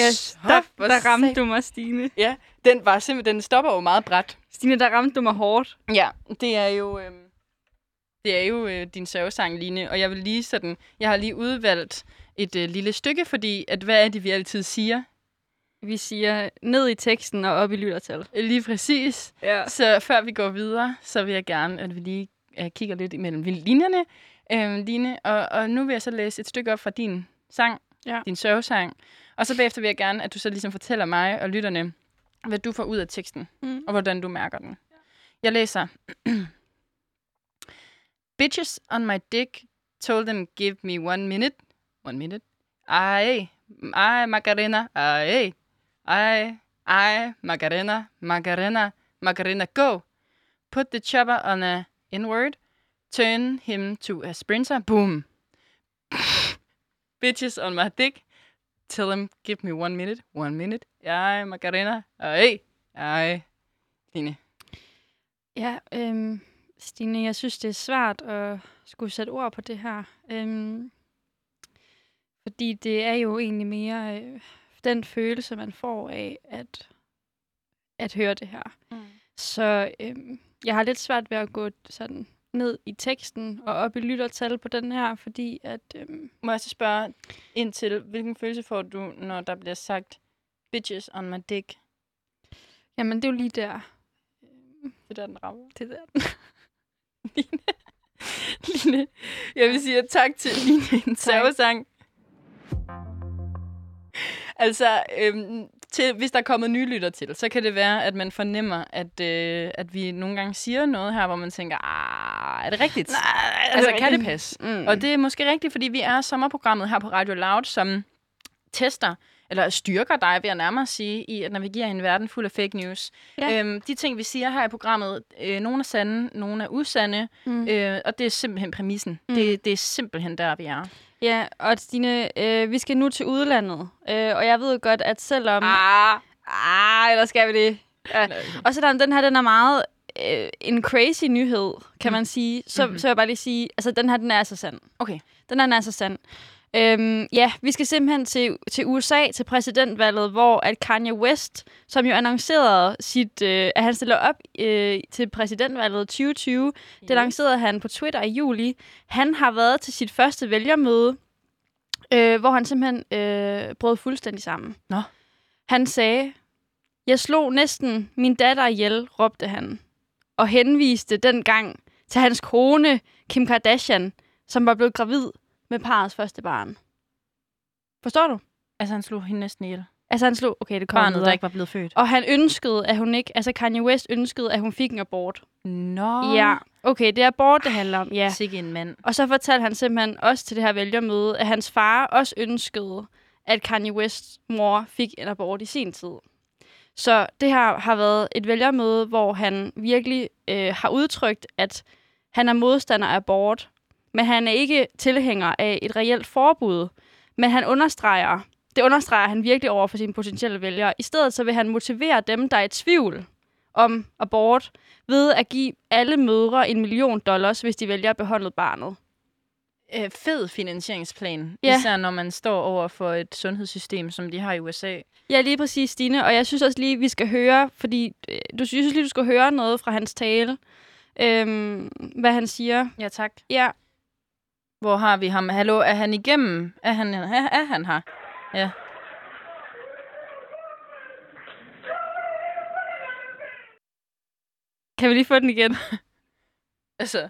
B: Yes, der, der ramte du mig, Stine.
A: Ja, den var simpelthen, den stopper jo meget bræt.
B: Stine, der ramte du mig hårdt.
A: Ja, det er jo... Øh... Det er jo øh, din sørgesang, Line, og jeg vil lige sådan, jeg har lige udvalgt et øh, lille stykke, fordi at hvad er det, vi altid siger?
B: Vi siger ned i teksten og op i lyttertal.
A: Lige præcis.
B: Ja.
A: Så før vi går videre, så vil jeg gerne, at vi lige øh, kigger lidt imellem linjerne, øh, Line. Og, og nu vil jeg så læse et stykke op fra din sang,
B: ja.
A: din sørgesang. Og så bagefter vil jeg gerne, at du så ligesom fortæller mig og lytterne, hvad du får ud af teksten,
B: mm.
A: og hvordan du mærker den. Jeg læser. Bitches on my dick told them give me one minute. One minute. Ay, ay, Macarena, ay, ej, ej, Macarena, Macarena, Macarena, go. Put the chopper on a inward. Turn him to a sprinter. Boom. Bitches on my dick. Tell him, give me one minute. One minute. Ej, Macarena, ej, ej. Line.
B: Ja, øhm, Stine, jeg synes, det er svært at skulle sætte ord på det her. Øhm, fordi det er jo egentlig mere øh, den følelse, man får af at, at høre det her.
A: Mm.
B: Så øhm, jeg har lidt svært ved at gå sådan ned i teksten og op i lyttertal på den her, fordi at... Øhm,
A: Må jeg så spørge ind til, hvilken følelse får du, når der bliver sagt bitches on my dick?
B: Jamen, det er jo lige der.
A: Det der, den rammer.
B: Det der, den
A: Line. Line. Jeg vil sige tak til Line, en servesang. Altså, øhm, til, hvis der er kommet nye lytter til, så kan det være, at man fornemmer, at, øh, at vi nogle gange siger noget her, hvor man tænker, ah, er det rigtigt?
B: Nej,
A: altså, kan det passe?
B: Mm.
A: Og det er måske rigtigt, fordi vi er sommerprogrammet her på Radio Loud, som tester eller styrker dig, vil jeg nærmere sige, i at navigere i en verden fuld af fake news.
B: Ja.
A: Øhm, de ting, vi siger her i programmet, øh, nogle er sande, nogle er usande,
B: Mm.
A: øh, og det er simpelthen præmissen.
B: Mm.
A: Det, det er simpelthen der, vi er.
B: Ja, og Stine, øh, vi skal nu til udlandet. Øh, og jeg ved godt, at selvom...
A: Ah.
B: Ah, eller skal vi det? Ja. Og selvom den her, den er meget øh, en crazy nyhed, kan
A: Mm.
B: man sige, så,
A: Mhm.
B: så vil jeg bare lige sige, altså den her, den er altså sand.
A: Okay.
B: Den her, den er altså sand. Øhm, ja, vi skal simpelthen til, til USA, til præsidentvalget, hvor at Kanye West, som jo annoncerede, sit, øh, at han stiller op øh, til præsidentvalget 2020, det lancerede han på Twitter i juli. Han har været til sit første vælgermøde, øh, hvor han simpelthen øh, brød fuldstændig sammen.
A: Nå.
B: Han sagde, jeg slog næsten min datter ihjel, råbte han, og henviste dengang til hans kone, Kim Kardashian, som var blevet gravid med parets første barn. Forstår du?
A: Altså, han slog hende næsten ihjel.
B: Altså han slog, okay, det kommer
A: Barnet, der ikke var blevet født.
B: Og han ønskede, at hun ikke, altså Kanye West ønskede, at hun fik en abort.
A: Nå.
B: Ja, okay, det er abort, det handler om, ja.
A: Sikke en mand.
B: Og så fortalte han simpelthen også til det her vælgermøde, at hans far også ønskede, at Kanye Wests mor fik en abort i sin tid. Så det her har været et vælgermøde, hvor han virkelig øh, har udtrykt, at han er modstander af abort, men han er ikke tilhænger af et reelt forbud. Men han understreger, det understreger han virkelig over for sine potentielle vælgere. I stedet så vil han motivere dem, der er i tvivl om abort, ved at give alle mødre en million dollars, hvis de vælger at beholde barnet.
A: Øh, fed finansieringsplan.
B: Ja.
A: Især når man står over for et sundhedssystem, som de har i USA.
B: Ja, lige præcis, Stine. Og jeg synes også lige, vi skal høre, fordi øh, du synes lige, du skal høre noget fra hans tale. Øhm, hvad han siger.
A: Ja, tak.
B: Ja,
A: hvor har vi ham? Hallo, er han igennem? Er han, er, er han her? Ja.
B: Kan vi lige få den igen?
A: altså,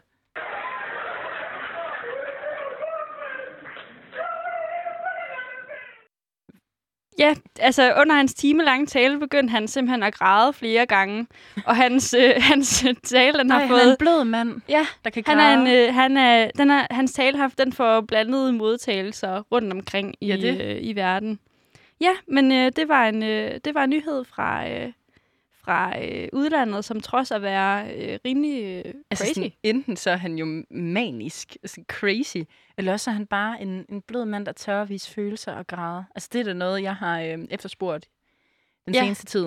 B: Ja, altså under hans timelange tale begyndte han simpelthen at græde flere gange. Og hans, øh, hans tale, den har
A: nej,
B: fået...
A: han er en blød mand,
B: Ja,
A: der kan
B: han
A: græde.
B: er en, øh, han er, den er, hans tale har den får blandede modtagelser rundt omkring i,
A: Ja, det.
B: øh, i verden. Ja, men øh, det, var en, øh, det var en nyhed fra, øh, fra øh, udlandet, som trods at være øh, rimelig øh, crazy.
A: Altså, sådan, enten så er han jo manisk, altså crazy, eller også er han bare en, en blød mand, der tør at vise følelser og græde. Altså, det er da noget, jeg har øh, efterspurgt den
B: Ja.
A: seneste tid.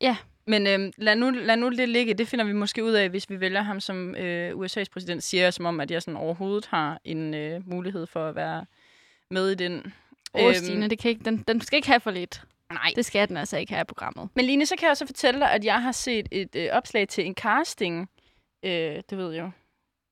B: Ja.
A: Men øh, lad, nu, lad nu det ligge. Det finder vi måske ud af, hvis vi vælger ham som øh, USA's præsident, siger som om, at jeg sådan overhovedet har en øh, mulighed for at være med i den.
B: Åh,
A: Øhm,
B: Stine, det kan ikke, den, den skal ikke have for lidt.
A: Nej.
B: Det skal den altså ikke have i programmet.
A: Men Line, så kan jeg også fortælle dig, at jeg har set et øh, opslag til en casting, øh, det ved jeg jo,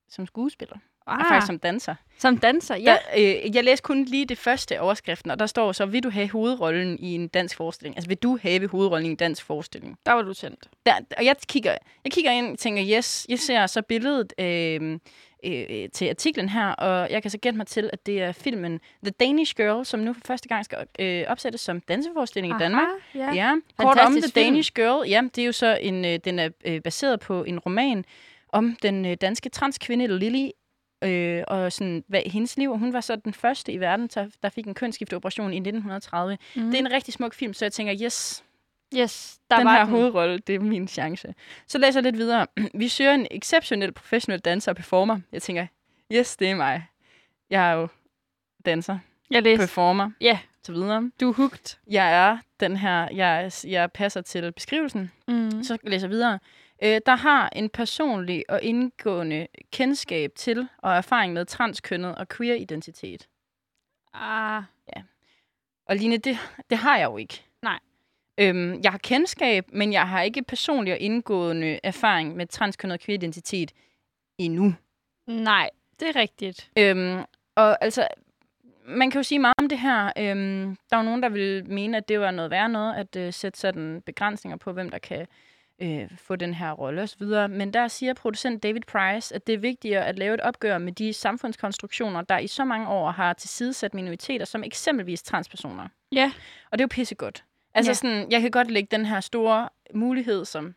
A: som skuespiller. Ah. Og faktisk som danser.
B: som danser, ja.
A: Der, øh, jeg læste kun lige det første overskriften, og der står så, vil du have hovedrollen i en dansk forestilling? Altså, vil du have hovedrollen i en dansk forestilling?
B: Der var du tændt.
A: Der, og jeg kigger, jeg kigger ind og tænker, yes, jeg ser så billedet øh, øh, til artiklen her, og jeg kan så gætte mig til, at det er filmen The Danish Girl, som nu for første gang skal øh, opsættes som danseforestilling i Danmark.
B: ja.
A: Ja, kort om The
B: film.
A: Danish Girl. Ja, det er jo så en, øh, den er øh, baseret på en roman om den øh, danske transkvinde Lily, øh, og sådan, hvad, hendes liv. Og hun var så den første i verden, der, der fik en kønsskifteoperation i 1930. Mm.
B: Mm.
A: Det er en rigtig smuk film, så jeg tænker, yes,
B: Yes, der
A: den
B: var
A: her
B: den.
A: hovedrolle, det er min chance. Så læser jeg lidt videre. Vi søger en exceptionel professionel danser og performer. Jeg tænker, yes, det er mig. Jeg er jo danser,
B: Jeg læste.
A: performer,
B: Ja,
A: så videre.
B: du er hooked.
A: Jeg er den her, jeg, jeg passer til beskrivelsen.
B: Mm.
A: Så læser jeg videre. Øh, der har en personlig og indgående kendskab til og erfaring med transkønnet og queer identitet.
B: Ah,
A: Og Line, det, det har jeg jo ikke. Øhm, jeg har kendskab, men jeg har ikke personlig og indgående erfaring med transkønnet og queer identitet endnu.
B: nej, det er rigtigt.
A: Øhm, og altså, man kan jo sige meget om det her. Øhm, der er jo nogen, der vil mene, at det var noget værre noget, at øh, sætte sådan begrænsninger på, hvem der kan øh, få den her rolle osv. Men der siger producent David Price, at det er vigtigere at lave et opgør med de samfundskonstruktioner, der i så mange år har tilsidesat minoriteter, som eksempelvis transpersoner.
B: Ja.
A: Og det er jo pissegodt. Altså
B: Ja.
A: sådan, jeg kan godt lægge den her store mulighed, som,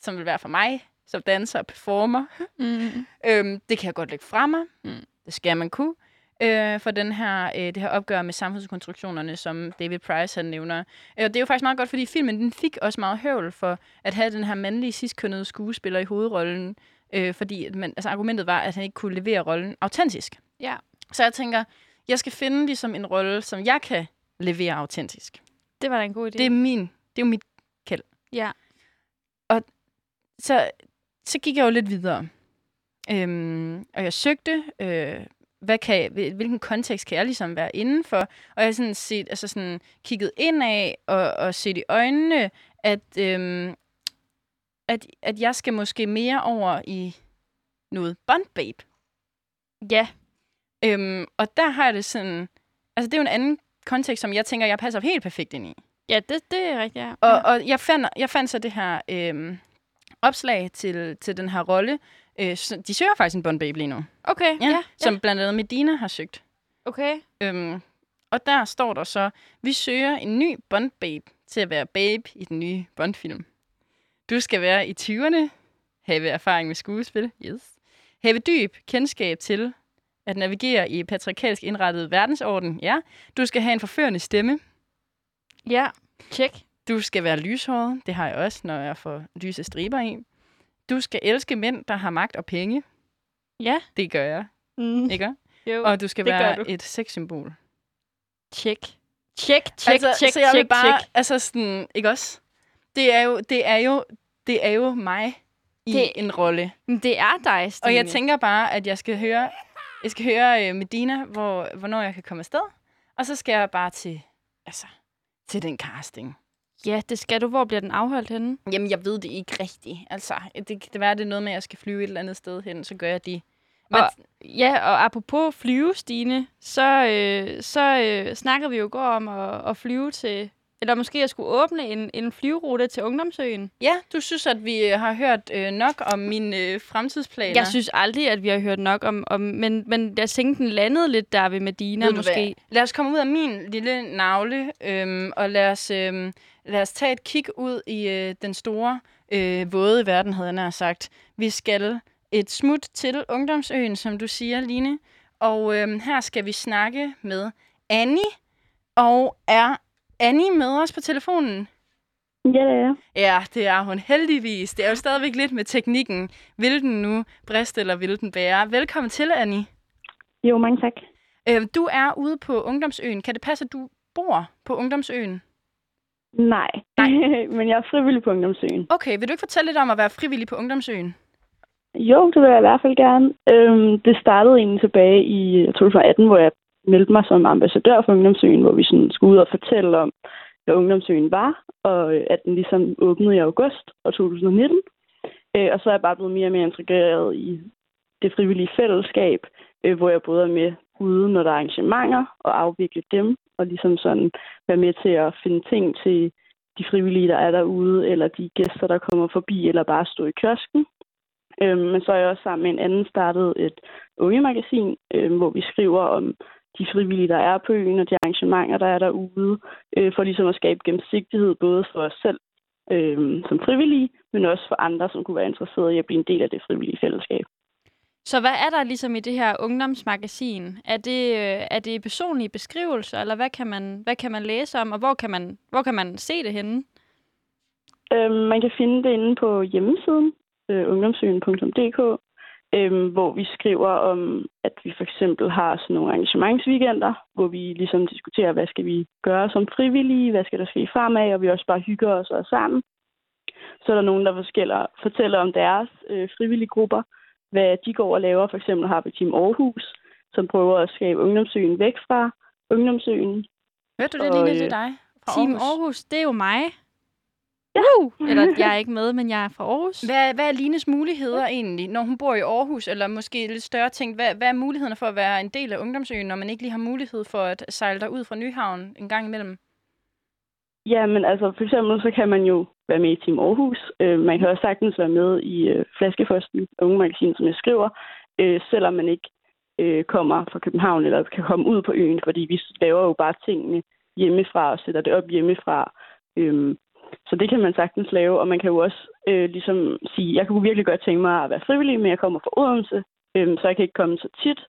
A: som vil være for mig, som danser og performer,
B: Mm.
A: Øhm, det kan jeg godt lægge fra mig.
B: Mm.
A: Det skal man kunne. Øh, for den her, øh, det her opgør med samfundskonstruktionerne, som David Price han nævner. Øh, og det er jo faktisk meget godt, fordi filmen den fik også meget høvl for at have den her mandlige ciskønnede skuespiller i hovedrollen. Øh, fordi at man, altså, argumentet var, at han ikke kunne levere rollen autentisk.
B: Ja.
A: Så jeg tænker, jeg skal finde ligesom en rolle, som jeg kan levere autentisk.
B: Det var da en god idé.
A: Det er min, det er jo mit
B: Ja.
A: så, så gik jeg jo lidt videre. Øhm, og jeg søgte, øh, hvad kan jeg, hvil- hvilken kontekst kan jeg ligesom være inden for? Og jeg har sådan set, altså sådan kigget ind af og, og set i øjnene, at, øhm, at, at jeg skal måske mere over i noget Bond Babe.
B: Ja.
A: Øhm, og der har jeg det sådan, altså det er jo en anden kontekst, som jeg tænker, jeg passer helt perfekt ind i.
B: Ja, det, det er rigtigt, ja.
A: Og, og jeg, fandt, jeg fandt så det her øhm, opslag til, til den her rolle. Øh, de søger faktisk en Bond Babe lige nu,
B: Okay,
A: ja,
B: ja.
A: som
B: ja.
A: blandt andet Medina har søgt.
B: Okay.
A: Øhm, og der står der så, vi søger en ny Bond Babe til at være babe i den nye Bond-film. Du skal være i 20'erne, have erfaring med skuespil, yes. have dyb kendskab til at navigere i patriarkalsk indrettet verdensorden, ja. Du skal have en forførende stemme,
B: Ja, check.
A: Du skal være lyshåret. Det har jeg også, når jeg får lyse striber i. Du skal elske mænd, der har magt og penge.
B: Ja.
A: Det gør jeg,
B: Mm.
A: ikke?
B: Jo,
A: Og du skal være
B: du.
A: et sexsymbol.
B: check. Check, check,
A: altså,
B: check,
A: så jeg
B: check,
A: vil bare,
B: check.
A: altså sådan, ikke også? Det er jo, det er jo, det er jo mig i
B: Det-
A: en rolle.
B: Det er dig, Stine.
A: Og jeg tænker bare, at jeg skal høre, jeg skal høre uh, Medina, hvor, hvornår jeg kan komme afsted. Og så skal jeg bare til, altså, til den casting.
B: Ja, det skal du. Hvor bliver den afholdt henne?
A: Jamen, jeg ved det ikke rigtigt. Altså, det kan det være, det er noget med, at jeg skal flyve et eller andet sted hen, så gør jeg det. Men,
B: Og- Ja, og apropos flyve, Stine, så, øh, så øh, snakkede vi jo går om at, at flyve til eller måske at skulle åbne en, en flyverute til Ungdomsøen.
A: Ja, du synes, at vi har hørt øh, nok om mine øh, fremtidsplaner.
B: Jeg synes aldrig, at vi har hørt nok om, om men, men jeg tænkte, den landede lidt der ved Medina måske.
A: hvad? Lad os komme ud af min lille navle, øhm, og lad os, øhm, lad os tage et kig ud i øh, den store, øh, våde verden, havde jeg nær sagt. Vi skal et smut til Ungdomsøen, som du siger, Line. Og øhm, her skal vi snakke med Annie. Og er Annie med os på telefonen?
G: Ja, det er.
A: Ja, det er hun heldigvis. Det er jo stadigvæk lidt med teknikken. Vil den nu briste, eller vil den bære? Velkommen til, Annie.
G: Jo, mange tak.
A: Øh, du er ude på Ungdomsøen. Kan det passe, at du bor på Ungdomsøen?
G: Nej,
A: Nej.
G: men jeg er frivillig på Ungdomsøen.
A: Okay, vil du ikke fortælle lidt om at være frivillig på Ungdomsøen?
G: Jo, det vil jeg i hvert fald gerne. Øhm, det startede egentlig tilbage i 2018, hvor jeg meldte mig som ambassadør for Ungdomsøen, hvor vi sådan skulle ud og fortælle om, hvad Ungdomsøen var, og øh, at den ligesom åbnede i august 2019. Øh, og så er jeg bare blevet mere og mere integreret i det frivillige fællesskab, øh, hvor jeg både er med ude, når der er arrangementer, og afvikle dem, og ligesom sådan være med til at finde ting til de frivillige, der er derude, eller de gæster, der kommer forbi, eller bare stå i kiosken. Øhm, men så er jeg også sammen med en anden startet et ungemagasin, øhm, hvor vi skriver om de frivillige, der er på øen, og de arrangementer, der er derude, øh, for ligesom at skabe gennemsigtighed både for os selv øh, som frivillige, men også for andre, som kunne være interesserede i at blive en del af det frivillige fællesskab.
B: Så hvad er der ligesom i det her ungdomsmagasin? Er det, øh, er det personlige beskrivelser, eller hvad kan, man, hvad kan man læse om, og hvor kan man, hvor kan man se det henne?
G: Øhm, man kan finde det inde på hjemmesiden, øh, ungdomsøen.dk, øhm, hvor vi skriver om, at vi for eksempel har sådan nogle arrangementsweekender, hvor vi ligesom diskuterer, hvad skal vi gøre som frivillige, hvad skal der ske fremad, og vi også bare hygger os og er sammen. Så er der nogen, der fortæller, fortæller om deres øh, frivillige grupper, hvad de går og laver. For eksempel har vi Team Aarhus, som prøver at skabe ungdomsøen væk fra ungdomsøen.
A: Hørte du det,
G: Og,
A: Line?
G: øh,
A: Det er dig fra
B: Team
A: Aarhus.
B: Aarhus, det er jo mig. Uh, eller jeg er ikke med, men jeg er fra Aarhus.
A: Hvad, hvad er Lines muligheder egentlig, når hun bor i Aarhus, eller måske lidt større ting? Hvad, hvad er mulighederne for at være en del af Ungdomsøen, når man ikke lige har mulighed for at sejle der ud fra Nyhavn en gang imellem?
G: Ja, men altså for eksempel så kan man jo være med i Team Aarhus. Øh, man kan også sagtens være med i øh, Flaskefosten, unge magasin, som jeg skriver, øh, selvom man ikke øh, kommer fra København eller kan komme ud på øen, fordi vi laver jo bare tingene hjemmefra og sætter det op hjemmefra. Øh, så det kan man sagtens lave, og man kan jo også øh, ligesom sige, jeg kunne virkelig godt tænke mig at være frivillig, men jeg kommer fra Odense, øh, så jeg kan ikke komme så tit.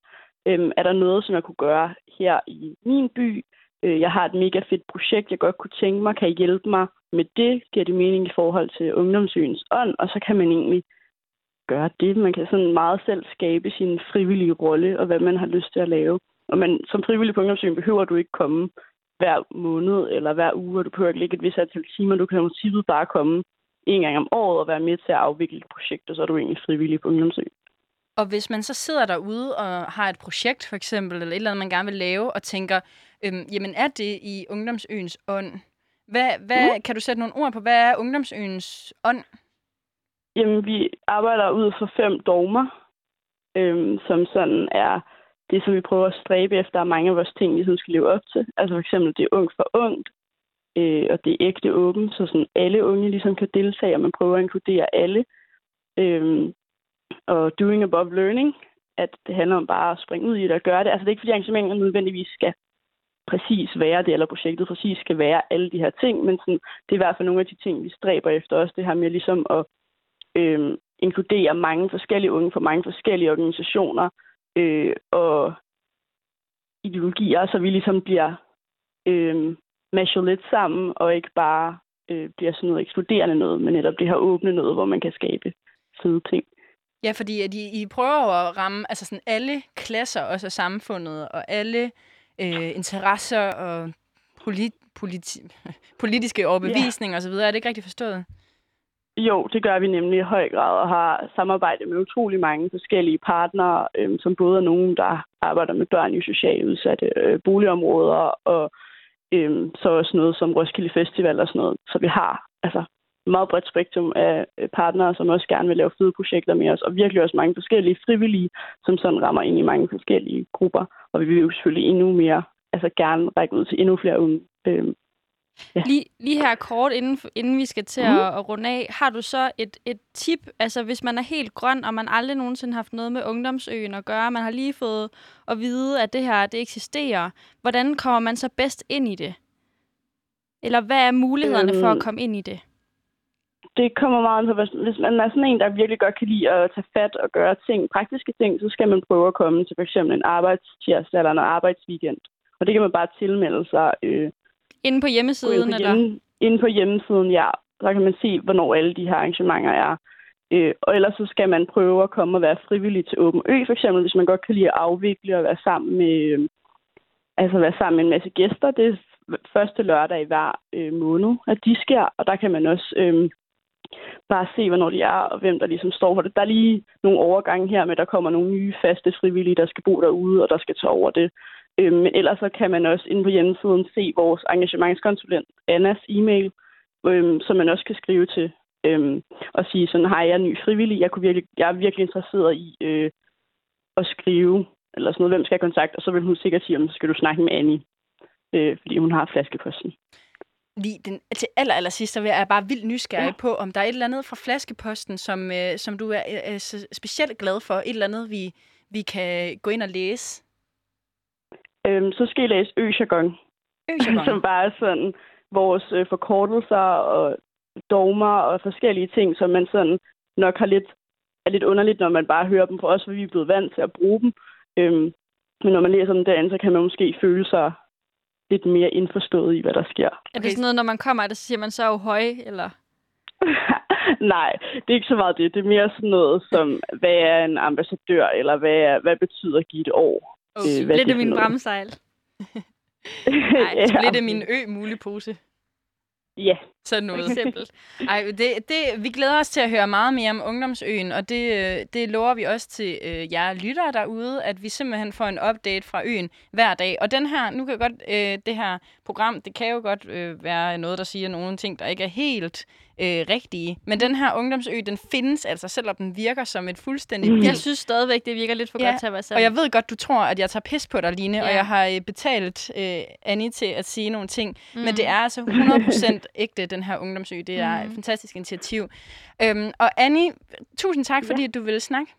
G: Øh, er der noget, som jeg kunne gøre her i min by? Øh, jeg har et mega fedt projekt, jeg godt kunne tænke mig, kan I hjælpe mig med det? Giver det mening i forhold til ungdomsøens ånd? Og så kan man egentlig gøre det. Man kan sådan meget selv skabe sin frivillige rolle, og hvad man har lyst til at lave. Og man, som frivillig på ungdomsøen behøver du ikke komme hver måned eller hver uge, og du behøver ikke lægge et vis antal timer. Du kan i princippet bare komme en gang om året og være med til at afvikle et projekt, og så er du egentlig frivillig på ungdomsøen.
A: Og hvis man så sidder derude og har et projekt for eksempel, eller et eller andet, man gerne vil lave, og tænker, øhm, jamen er det i Ungdomsøens ånd? Hvad, hvad, mm. Kan du sætte nogle ord på, hvad er Ungdomsøens ånd?
G: Jamen, vi arbejder ud fra fem dogmer, øhm, som sådan er det, som vi prøver at stræbe efter, er mange af vores ting ligesom skal leve op til. Altså for eksempel, det er ung for ungt, øh, og det er ægte åbent, så sådan alle unge ligesom kan deltage, og man prøver at inkludere alle. Øh, og doing above learning, at det handler om bare at springe ud i det og gøre det. Altså det er ikke fordi arrangementet nødvendigvis skal præcis være det, eller projektet præcis skal være alle de her ting, men sådan, det er i hvert fald nogle af de ting, vi stræber efter også, det her med ligesom at øh, inkludere mange forskellige unge fra mange forskellige organisationer øh, og ideologier, så vi ligesom bliver øh, mashet lidt sammen, og ikke bare øh, bliver sådan noget ekskluderende noget, men netop det her åbne noget, hvor man kan skabe fede ting.
A: Ja, fordi at I, I prøver at ramme altså sådan alle klasser også af samfundet, og alle øh, interesser og polit, politi, politiske overbevisninger yeah. osv. Er det ikke rigtigt forstået?
G: Jo, det gør vi nemlig i høj grad, og har samarbejdet med utrolig mange forskellige partnere, øh, som både er nogen, der arbejder med børn i socialt udsatte øh, boligområder, og øh, så også noget som Roskilde Festival og sådan noget. Så vi har altså et meget bredt spektrum af øh, partnere, som også gerne vil lave fede projekter med os, og virkelig også mange forskellige frivillige, som sådan rammer ind i mange forskellige grupper. Og vi vil jo selvfølgelig endnu mere, altså gerne række ud til endnu flere unge. Øh, Ja.
B: Lige, lige her kort, inden, inden vi skal til
G: Mhm.
B: at, at runde af, har du så et, et tip, altså hvis man er helt grøn, og man aldrig nogensinde har haft noget med Ungdomsøen at gøre, man har lige fået at vide, at det her det eksisterer, hvordan kommer man så bedst ind i det? Eller hvad er mulighederne for at
G: Øhm,
B: komme ind i det?
G: det kommer meget an på, hvis, hvis man er sådan en, der virkelig godt kan lide at tage fat og gøre ting, praktiske ting, så skal man prøve at komme til eksempel en arbejdstirsdag eller en arbejdsweekend. Og det kan man bare tilmelde sig. Øh,
B: Inde på hjemmesiden,
G: på,
B: eller?
G: hjemme, inde på hjemmesiden, ja. Så kan man se, hvornår alle de her arrangementer er. Øh, og ellers så skal man prøve at komme og være frivillig til Åben Ø, for eksempel, hvis man godt kan lide at afvikle og være sammen med, øh, altså være sammen med en masse gæster. Det er første lørdag i hver øh, måned, at de sker, og der kan man også øh, bare se, hvornår de er, og hvem der ligesom står for det. Der er lige nogle overgange her med, at der kommer nogle nye faste frivillige, der skal bo derude, og der skal tage over det. Øh, men ellers så kan man også inde på hjemmesiden se vores engagementskonsulent Annas e-mail, øh, som man også kan skrive til øh, og sige sådan, hej, jeg er ny frivillig, jeg, kunne virkelig, jeg er virkelig interesseret i øh, at skrive, eller sådan noget, hvem skal jeg kontakte? Og så vil hun sikkert sige, om så skal du snakke med Annie, øh, fordi hun har flaskeposten.
A: Lige den, til aller, aller sidst, så vil jeg bare vildt nysgerrig ja. På, om der er et eller andet fra flaskeposten, som, øh, som du er øh, specielt glad for. Et eller andet, vi, vi kan gå ind og læse.
G: Øh, så skal I læse Ø-jargon, som bare er sådan vores øh, forkortelser og dogmer og forskellige ting, som man sådan nok har lidt, er lidt underligt, når man bare hører dem, for os, hvor vi er blevet vant til at bruge dem. Øhm, men når man læser dem derinde, så kan man måske føle sig lidt mere indforstået i, hvad der sker.
B: Er det sådan noget, når man kommer, der så siger man så er høj, eller?
G: Nej, det er ikke så meget det. Det er mere sådan noget som, hvad er en ambassadør, eller hvad, er, hvad betyder at give et år?
A: Okay.
G: Øh, for
B: min
G: noget?
B: bramsejl.
A: Nej, splitte min ø mulepose.
G: Ja,
A: Sådan noget.
B: eksempel.
A: Ej, det, det, vi glæder os til at høre meget mere om Ungdomsøen, og det, øh, det lover vi også til øh, jer lyttere derude, at vi simpelthen får en update fra øen hver dag. Og den her, nu kan godt, øh, det her program, det kan jo godt øh, være noget, der siger nogle ting, der ikke er helt øh, rigtige. Men den her Ungdomsø, den findes altså, selvom den virker som et fuldstændig
G: Mm.
B: Jeg synes stadigvæk, det virker lidt for
A: Ja,
B: godt til at være sandt.
A: Og jeg ved godt, du tror, at jeg tager pis på dig, Line, ja. og jeg har øh, betalt øh, Annie til at sige nogle ting. Mm. Men det er altså 100% ægte, den her ungdomsø. Det er mm. et
B: Mm.
A: fantastisk initiativ. Øhm, og Annie, tusind tak, fordi
G: Ja.
A: du ville snakke.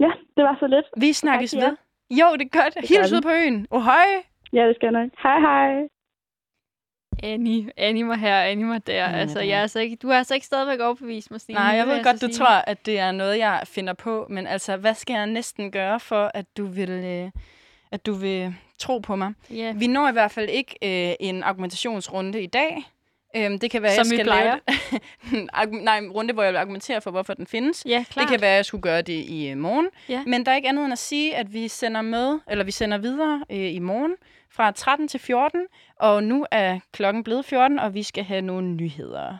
G: ja, det var så lidt.
A: Vi snakkes
G: jer.
A: ved. Jo, det er godt.
G: Det
A: Hils ud på øen. Ohøj!
G: Ja, det skal jeg nok. Hej, hej.
B: Annie, Annie mig her, Annie mig der.
A: Ja,
B: altså, jeg er altså ikke, du har altså ikke stadigvæk overbevist mig, Stine.
A: Nej, jeg ved godt,
B: så
A: du
B: sige.
A: tror, at det er noget, jeg finder på. Men altså, hvad skal jeg næsten gøre for, at du vil, øh, at du vil tro på mig?
B: Ja.
A: Vi når i hvert fald ikke øh, en argumentationsrunde i dag. Øhm, det kan være,
B: Som
A: jeg skal
B: plejer.
A: lave Nej, en runde, hvor jeg vil argumentere for, hvorfor den findes.
B: Ja, klart.
A: Det kan være, at jeg skulle gøre det i øh, morgen.
B: Ja.
A: Men der er ikke andet end at sige, at vi sender med, eller vi sender videre øh, i morgen fra 13 til 14. Og nu er klokken blevet 14, og vi skal have nogle nyheder.